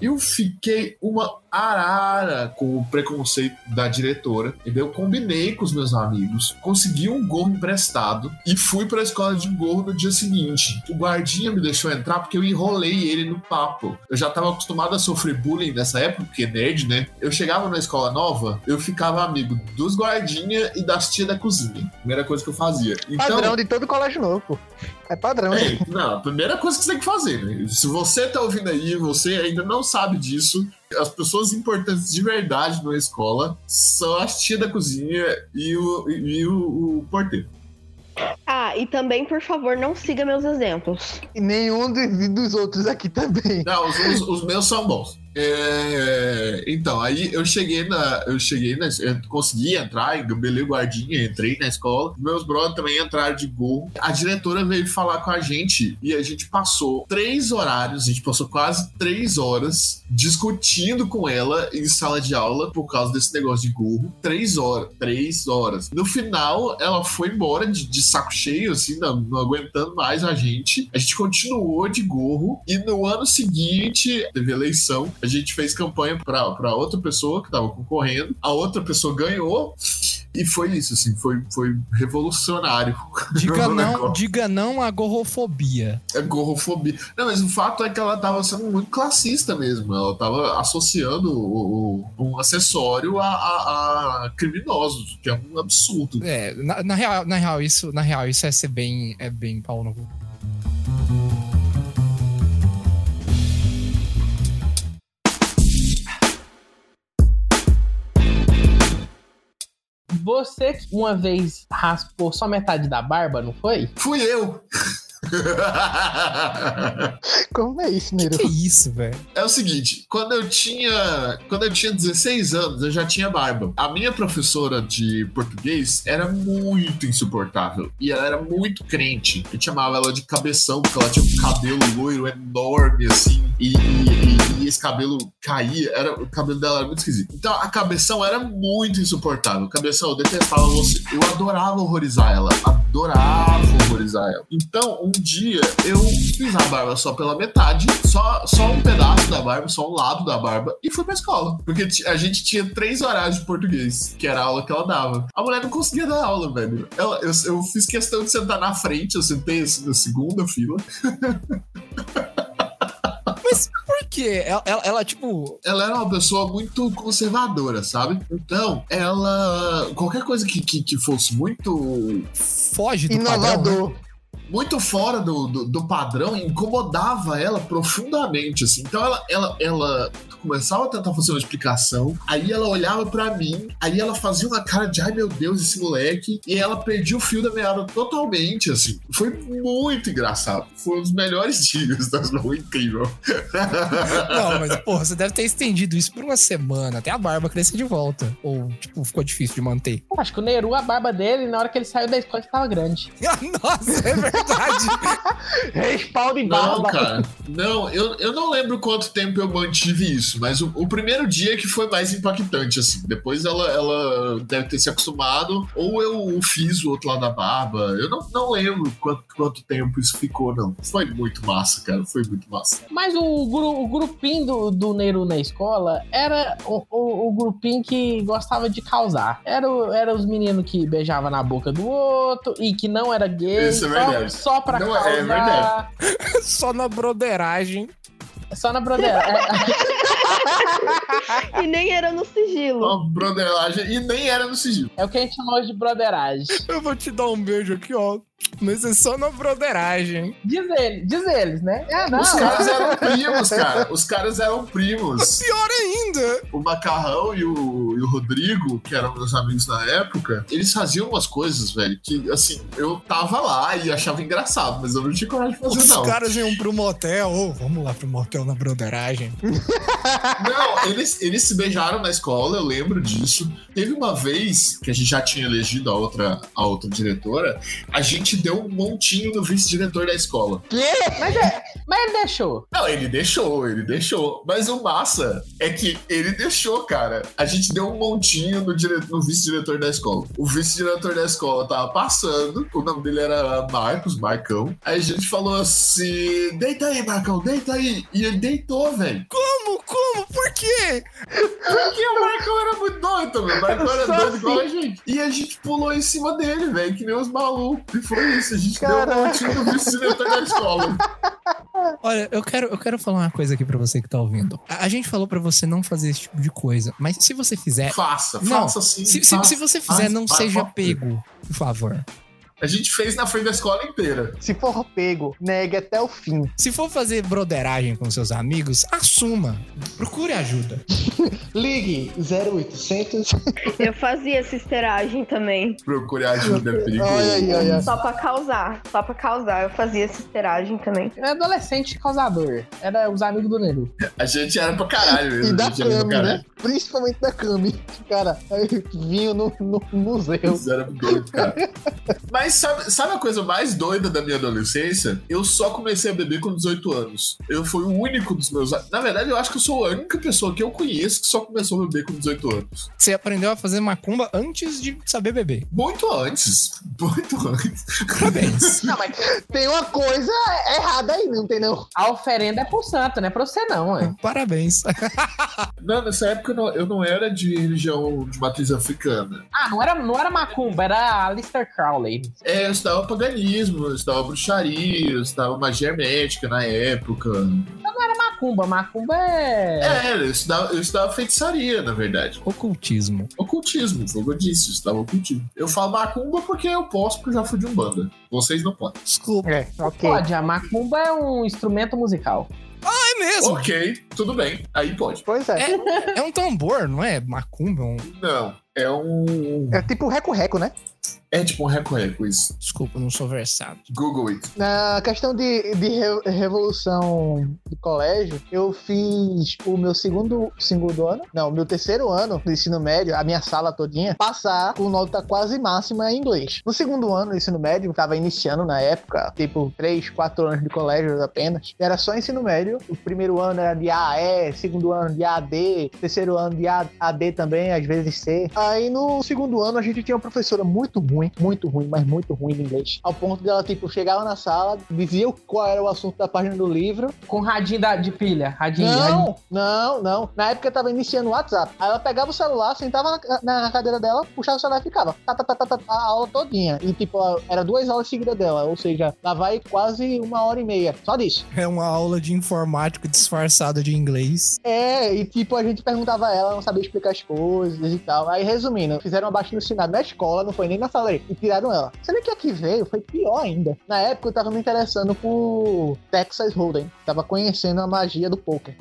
Eu fiquei uma arara com o preconceito da diretora. Entendeu? Eu combinei com os meus amigos, consegui um gorro emprestado e fui pra escola de gorro no dia seguinte. O guardinha me deixou entrar porque eu enrolei ele no papo. Eu já tava acostumado a sofrer bullying nessa época, porque nerd, né? Eu chegava na escola nova, eu ficava amigo dos guardinha e das tia da cozinha. Primeira coisa que eu fazia. Então, Padrão de todo colégio novo. É padrão. é, não, a primeira coisa que você tem que fazer, né? Se você tá ouvindo aí, você ainda não sabe disso, as pessoas importantes de verdade na escola são as tia da cozinha e o, e o, o porteiro. Ah, e também, por favor, não siga meus exemplos. E nenhum dos, dos outros aqui também. Não, os, os- os meus são bons. É, então, aí eu cheguei na. Eu cheguei na. Eu consegui entrar, engabelei guardinha, entrei na escola. Meus brothers também entraram de gol. A diretora veio falar com a gente e a gente passou três horários, a gente passou quase três horas discutindo com ela em sala de aula por causa desse negócio de gorro. Três horas. Três horas. No final, ela foi embora de, de saco cheio, assim, não, não aguentando mais a gente. A gente continuou de gorro e no ano seguinte teve eleição. A gente fez campanha pra, pra outra pessoa que tava concorrendo. A outra pessoa ganhou. E foi isso, assim, foi, foi revolucionário. Diga não, diga não à gorrofobia. É gorrofobia. Não, mas o fato é que ela tava sendo muito classista mesmo. Ela tava associando o- o- um acessório a, a- a criminosos, que é um absurdo. É, na, na real, na real, isso, na real, isso é ser bem, é bem pau no cu. Você que uma vez raspou só metade da barba, não foi? Fui eu! Como é isso, Nero? Que isso, velho? É o seguinte, quando eu tinha, quando eu tinha 16 anos, eu já tinha barba. A minha professora de português era muito insuportável e ela era muito crente. Eu chamava ela de cabeção porque ela tinha um cabelo loiro enorme assim e, e- esse cabelo caía, era o cabelo dela era muito esquisito. Então a cabeção era muito insuportável. Cabeção, eu detestava você. Eu adorava horrorizar ela, adorava horrorizar ela. Então um dia eu fiz a barba só pela metade, só, só um pedaço da barba, só um lado da barba, e fui pra escola. Porque a gente tinha três horários de português, que era a aula que ela dava. A mulher não conseguia dar aula, velho. Ela, eu, eu fiz questão de sentar na frente, eu sentei assim na segunda fila. Mas por quê? Ela, ela, ela, tipo. Ela era uma pessoa muito conservadora, sabe? Então, ela. Qualquer coisa que, que, que fosse muito Foge do padrão. né? Muito fora do, do, do padrão incomodava ela profundamente, assim. Então ela, ela, ela começava a tentar fazer uma explicação, aí ela olhava pra mim, aí ela fazia uma cara de ai meu Deus, esse moleque, e ela perdia o fio da meada totalmente, assim. Foi muito engraçado. Foi um dos melhores dias da Snow, incrível. Não, mas, porra, você deve ter estendido isso por uma semana, até a barba crescer de volta. Ou, tipo, ficou difícil de manter. Eu Acho que o Neru, a barba dele, na hora que ele saiu da escola, estava grande. Nossa, é verdade. Respaldo em Não, barba. cara. Não, eu, eu não lembro quanto tempo eu mantive isso, mas o, o primeiro dia que foi mais impactante, assim. Depois ela, ela deve ter se acostumado, ou eu fiz o outro lado da barba. Eu não, não lembro quanto, quanto tempo isso ficou, não. Foi muito massa, cara. Foi muito massa. Mas o, gru- o grupinho do, do Neru na escola era o, o, o grupinho que gostava de causar. Era, era os meninos que beijavam na boca do outro e que não era gay. Isso é verdade. Só pra Não, é causar. verdade. Só na broderagem. Só na broder. É, E nem era no sigilo. Uma broderagem, e nem era no sigilo. é o que a gente chama hoje de broderagem. Eu vou te dar um beijo aqui, ó. Mas é só na broderagem. Diz ele, diz eles, né? É, não. Os caras eram primos, cara. Os caras eram primos. Pior ainda. o Macarrão e o, e o Rodrigo, que eram meus amigos na época, eles faziam umas coisas, velho, que, assim, eu tava lá e achava engraçado, mas eu não tinha coragem de fazer, Os não. caras iam pro motel. Ô, vamos lá pro motel na broderagem. Não, eles, eles se beijaram na escola, eu lembro disso. Teve uma vez que a gente já tinha elegido a outra, a outra diretora, a gente deu um montinho no vice-diretor da escola. Mas, é, mas ele deixou. Não, ele deixou, ele deixou. Mas o massa é que ele deixou, cara. A gente deu um montinho no, dire... no vice-diretor da escola. O vice-diretor da escola tava passando, o nome dele era Marcos, Marcão. Aí a gente falou assim: deita aí, Marcão, deita aí. E ele deitou, velho. Como? Como? Por quê? Porque o Marcão era muito doido também. O Marcão era doido igual a gente. E a gente pulou em cima dele, velho, que nem os malucos. E foi isso, a gente deu Caraca. um montinho no vice-diretor da escola. Olha, eu quero, eu quero falar uma coisa aqui pra você que tá ouvindo. A, a gente falou pra você não fazer esse tipo de coisa, mas se você fizer. Faça. Não, faça sim. Se, se, faça. se você fizer, faz, não faz, seja faz. pego, por favor. A gente fez na frente da escola inteira. Se for pego, negue até o fim. Se for fazer broderagem com seus amigos, assuma. Procure ajuda. Ligue 0800. Eu fazia cisteragem também. Procure ajuda, é perigoso. Aí, olha aí. Só pra causar. Só pra causar. Eu fazia cisteragem também. Ele é adolescente causador. Era os amigos do Neru. A gente era pra caralho mesmo. E da era Cami, caralho. né? Principalmente da Cami. Cara, vinho no, no museu. Eles eram doidos, cara. Mas sabe, sabe a coisa mais doida da minha adolescência? Eu só comecei a beber com 18 anos. Eu fui o único dos meus. Na verdade, eu acho que eu sou a única pessoa que eu conheço que só começou a beber com 18 anos. Você aprendeu a fazer macumba antes de saber beber. Muito antes. Muito antes. Parabéns. Não, mas Tem uma coisa errada aí, não tem não. a oferenda é pro santo, não é pra você não, ué. Parabéns. Não, nessa época eu não, eu não era de religião de matriz africana. Ah, não era, não era macumba, era Alistair Crowley. É, eu estudava paganismo, eu estudava bruxaria, eu estudava magia hermética na época. Não era macumba, macumba é... É, eu estudava, eu estudava feitiçaria, na verdade. Ocultismo. Ocultismo, foi o que eu disse, eu estudava ocultismo. Eu falo macumba porque eu posso, porque eu já fui de Umbanda. Vocês não podem. Desculpa. É, ok. Pode, a macumba é um instrumento musical. É mesmo. Ok, tudo bem, aí pode. Pois é. É um tambor, não é? Macumba? é um- Não, é um. É tipo reco-reco, né? É tipo um reco-reco isso. Desculpa, não sou versado. Google it. Na questão de, de re- revolução do colégio, eu fiz o meu segundo, segundo ano, não, meu terceiro ano do ensino médio, a minha sala todinha, passar com nota quase máxima em inglês. No segundo ano do ensino médio, eu tava iniciando na época, tipo, três, quatro anos de colégio apenas, era só ensino médio. O primeiro ano era de AE, segundo ano de AD, terceiro ano de A- AD também, às vezes C. Aí no segundo ano a gente tinha uma professora muito ruim, muito ruim, mas muito ruim de inglês. Ao ponto dela, tipo, chegava na sala, dizia qual era o assunto da página do livro. Com radinho da- de pilha. Radinho, radinho. Não, não, não. Na época eu tava iniciando o WhatsApp. Aí ela pegava o celular, sentava na, na cadeira dela, puxava o celular e ficava. Tá, tá, tá, tá, tá, a aula todinha. E, tipo, era duas aulas seguidas dela. Ou seja, lá vai quase uma hora e meia. Só disso. É uma aula de informática disfarçada de inglês. É, e tipo, a gente perguntava a ela, não sabia explicar as coisas e tal. Aí, resumindo, fizeram uma baixa ensinado na escola, não foi nem na sala aí, e tiraram ela. Sendo que aqui veio, foi pior ainda. Na época, eu tava me interessando por Texas Hold'em. Tava conhecendo a magia do poker.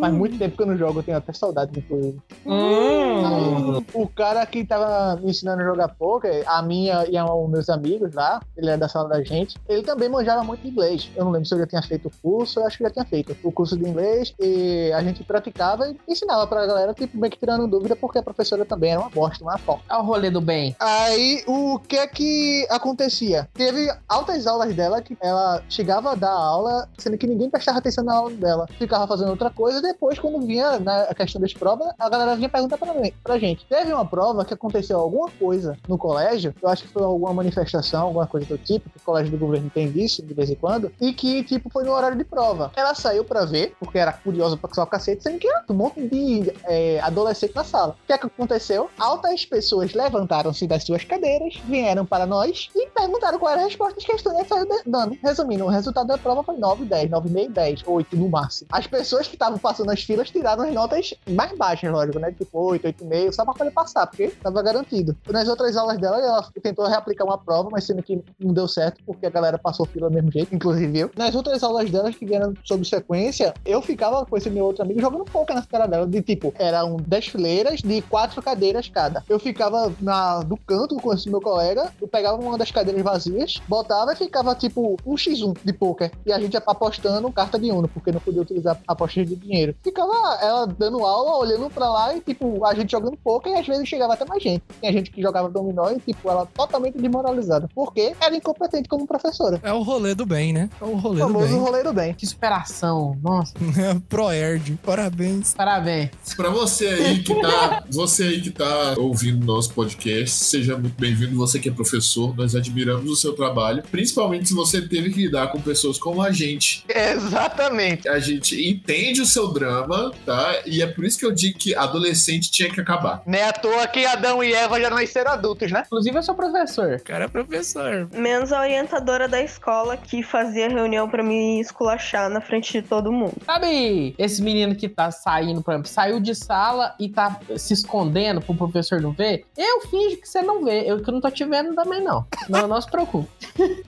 Faz muito tempo que eu não jogo, eu tenho até saudade, inclusive. Hum. O cara que tava me ensinando a jogar poker, a minha e a, os meus amigos lá, ele é da sala da gente, ele também manjava muito inglês. Eu não lembro se eu já tinha feito o curso, eu acho que já tinha feito o curso de inglês e a gente praticava e ensinava pra galera, tipo, meio que tirando dúvida, porque a professora também era uma bosta, uma foca. Olha o rolê do bem. Aí, o que é que acontecia? Teve altas aulas dela que ela chegava a dar aula, sendo que ninguém prestava atenção na aula dela. Ficava fazendo outra coisa, depois, quando vinha na a questão das provas, a galera vinha perguntar pra, mim- pra gente. Teve uma prova que aconteceu alguma coisa no colégio, eu acho que foi alguma manifestação, alguma coisa do tipo, que o colégio do governo tem disso de vez em quando, e que, tipo, foi no horário de prova. Ela saiu pra ver, porque era curiosa pra o cacete, sendo que era um monte de é, adolescente na sala. O que é que aconteceu? Altas pessoas levantaram-se das suas cadeiras, vieram para nós e perguntaram qual era a resposta que a estudante dando. Resumindo, o resultado da prova foi 9, 10, 9,5, 10, 8 no máximo. As pessoas que estavam passando as filas tiraram as notas mais baixas, lógico, né? Tipo 8, 8,5, só pra poder passar, porque tava garantido. Nas outras aulas dela, ela tentou reaplicar uma prova, mas sendo que não deu certo, porque a galera passou fila do mesmo jeito, inclusive eu. Nas outras aulas dela, que vieram sob sequência, eu ficava com esse meu outro amigo jogando pouco na cara dela, de tipo, eram 10 fileiras de quatro cadeiras cada. Eu ficava na, do canto com esse meu colega, eu pegava uma das cadeiras vazias, botava e ficava tipo um x1 de poker. E a gente apostando carta de Uno, porque não podia utilizar apostas de dinheiro. Ficava ela dando aula, olhando pra lá e tipo, a gente jogando poker e às vezes chegava até mais gente. Tinha gente que jogava dominó e tipo, ela totalmente desmoralizada. Porque era incompetente como professora. É o rolê do bem, né? É o rolê O do famoso bem. rolê do bem. Que superação. Nossa, Proerd, parabéns. parabéns. Pra você aí que tá, você aí que tá ouvindo nosso podcast, seja muito bem-vindo. Você que é professor, nós admiramos o seu trabalho, principalmente se você teve que lidar com pessoas como a gente. Exatamente. A gente entende o seu drama, tá? E é por isso que eu digo que adolescente tinha que acabar. Não é à toa que Adão e Eva já nasceram adultos, né? Inclusive, eu sou professor. O cara é professor. Menos a orientadora da escola que fazia reunião pra me esculachar na frente de todo mundo. Sabe esse menino que tá saindo, por exemplo, saiu de sala e tá se escondendo pro professor não ver? Eu finjo que você não vê. Eu que não tô te vendo também, não. Não, não se preocupe.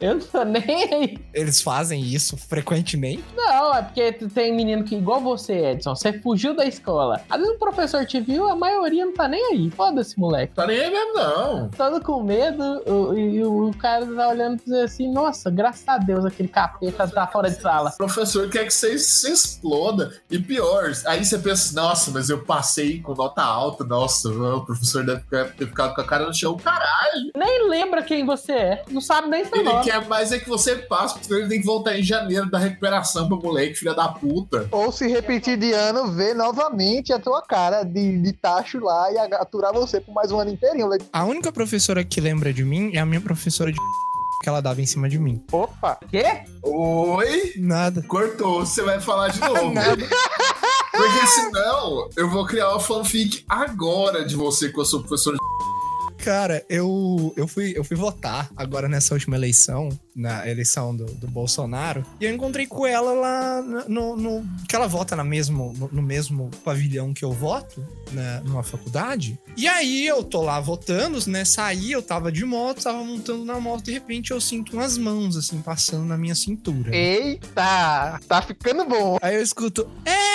Eu não tô nem aí. Eles fazem isso frequentemente. Não, é porque tu tem menino que, igual você, Edson, você fugiu da escola. Às vezes o professor te viu, a maioria não tá nem aí. Foda-se, moleque. Tá nem aí mesmo, não. Todo com medo, o- e o, cara tá olhando e dizer assim: Nossa, graças a Deus, aquele capeta tá fora de sala. O professor quer que você se exploda. E pior, aí você pensa, nossa, mas eu passei com nota alta, nossa, o professor deve ter ficado com a cara no chão. Caralho, Nem lembra quem você é, não sabe nem seu ele nome. quer mais é que você passe, porque ele tem que voltar em janeiro da recuperação pro moleque, filha da puta. Ou se repetir de ano, ver novamente a tua cara de, de tacho lá e aturar você por mais um ano inteirinho. A única professora que lembra de mim é a minha professora de que ela dava em cima de mim. Opa! Quê? Oi? Nada. Cortou, você vai falar de novo. Nada. Porque senão eu vou criar uma fanfic agora de você com a sua professora. Cara, eu, eu, fui, eu fui votar agora nessa última eleição, na eleição do, do Bolsonaro, e eu encontrei com ela lá no. no- que ela vota na mesmo, no, no mesmo pavilhão que eu voto, né, numa faculdade. E aí eu tô lá votando, né? Saí, eu tava de moto, tava montando na moto, de repente eu sinto umas mãos, assim, passando na minha cintura. Eita! Tá ficando bom. Aí eu escuto,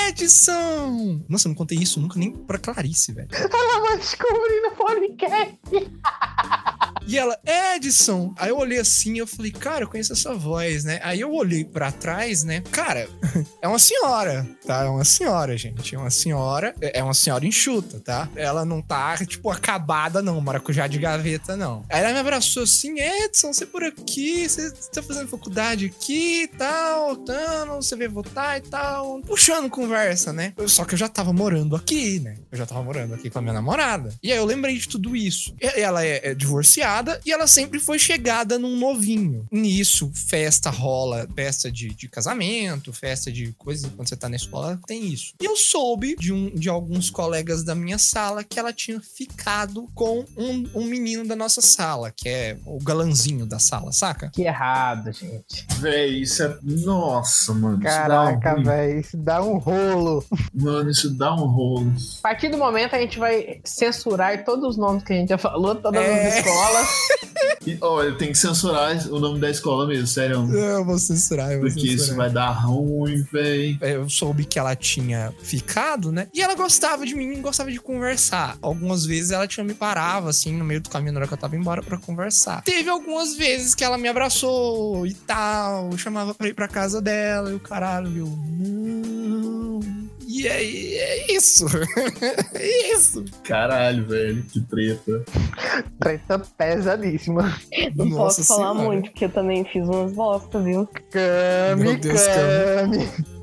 Edson! Nossa, eu não contei isso nunca nem pra Clarice, velho. Ela vai descobrir no podcast. E ela, Edson! Aí eu olhei assim eu falei, cara, eu conheço essa voz, né? Aí eu olhei pra trás, né? Cara, é uma senhora, tá? É uma senhora, gente. É uma senhora, é uma senhora enxuta, tá? Ela não tá, tipo, acabada, não, maracujá de gaveta, não. Aí ela me abraçou assim, Edson, você por aqui, você tá fazendo faculdade aqui e tal, tal, você veio votar e tal. Puxando conversa, né? Só que eu já tava morando aqui, né? Eu já tava morando aqui com a minha namorada. E aí eu lembrei de tudo isso. Ela é, é e ela sempre foi chegada num novinho. Nisso, festa rola, festa de, de casamento, festa de coisas. Quando você tá na escola, tem isso. E eu soube de, um, de alguns colegas da minha sala que ela tinha ficado com um, um menino da nossa sala, que é o galanzinho da sala, saca? Que errado, gente. Véi, isso é. Nossa, mano. Caraca, um... velho. Isso dá um rolo. Mano, isso dá um rolo. A partir do momento a gente vai censurar todos os nomes que a gente já falou, todas É. as escolas. Olha, tem que censurar o nome da escola mesmo, sério. Eu vou censurar, eu vou Porque isso vai dar ruim, véi. Eu soube que ela tinha ficado, né? E ela gostava de mim, gostava de conversar. Algumas vezes ela tinha me parava, assim, no meio do caminho na hora que eu tava embora pra conversar. Teve algumas vezes que ela me abraçou e tal, chamava pra ir pra casa dela e o caralho, eu. Não. E aí, é isso. é isso. Caralho, velho, que treta. Treta pesadíssima. Não Nossa posso falar Senhora. muito, porque eu também fiz umas bosta, viu? Cami, Meu Deus, Cami.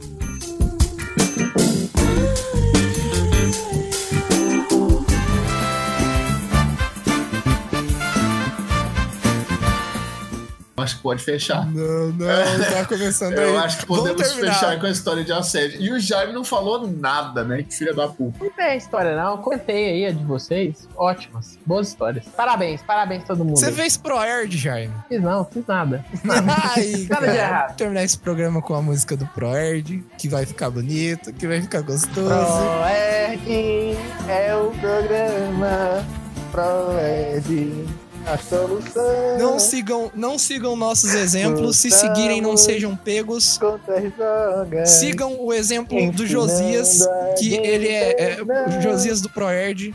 Acho que pode fechar. Não, não, tá começando aí. Eu acho que podemos fechar com a história de assédio. E o Jaime não falou nada, né? Que filha da puta. Não tem história, não. Eu contei aí a de vocês. Ótimas. Boas histórias. Parabéns, parabéns todo mundo. Você aí. fez ProErd, Jaime? Fiz não, fiz nada. Ai, Nada de cara, errado. vamos terminar esse programa com a música do ProErd, que vai ficar bonito, que vai ficar gostoso. Proerd é o programa. Proerd, a solução. Não sigam, não sigam nossos exemplos. Se seguirem, não sejam pegos. Sigam o exemplo do Josias, que ele é, é o Josias do ProErd.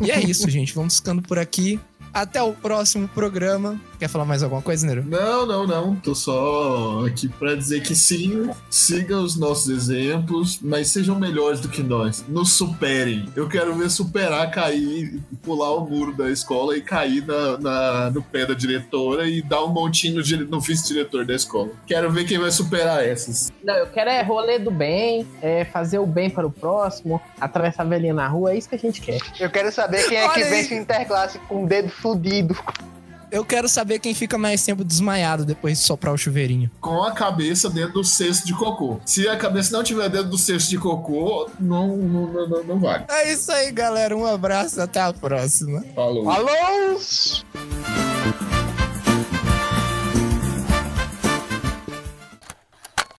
E é isso, gente. Vamos ficando por aqui. Até o próximo programa. Quer falar mais alguma coisa, Nero? Não, não, não. Tô só aqui pra dizer que sim, sigam os nossos exemplos, mas sejam melhores do que nós. Nos superem. Eu quero ver superar, cair, pular o muro da escola e cair na, na- no pé da diretora e dar um montinho no, no vice-diretor da escola. Quero ver quem vai superar essas. Não, eu quero é rolê do bem, é fazer o bem para o próximo, atravessar a velhinha na rua, é isso que a gente quer. Eu quero saber quem é que Olha aí. vence Interclasse com o dedo fudido. Eu quero saber quem fica mais tempo desmaiado depois de soprar o chuveirinho. Com a cabeça dentro do cesto de cocô. Se a cabeça não tiver dentro do cesto de cocô, não, não, não, não, vale. É isso aí, galera. Um abraço. Até a próxima. Falou. Alô!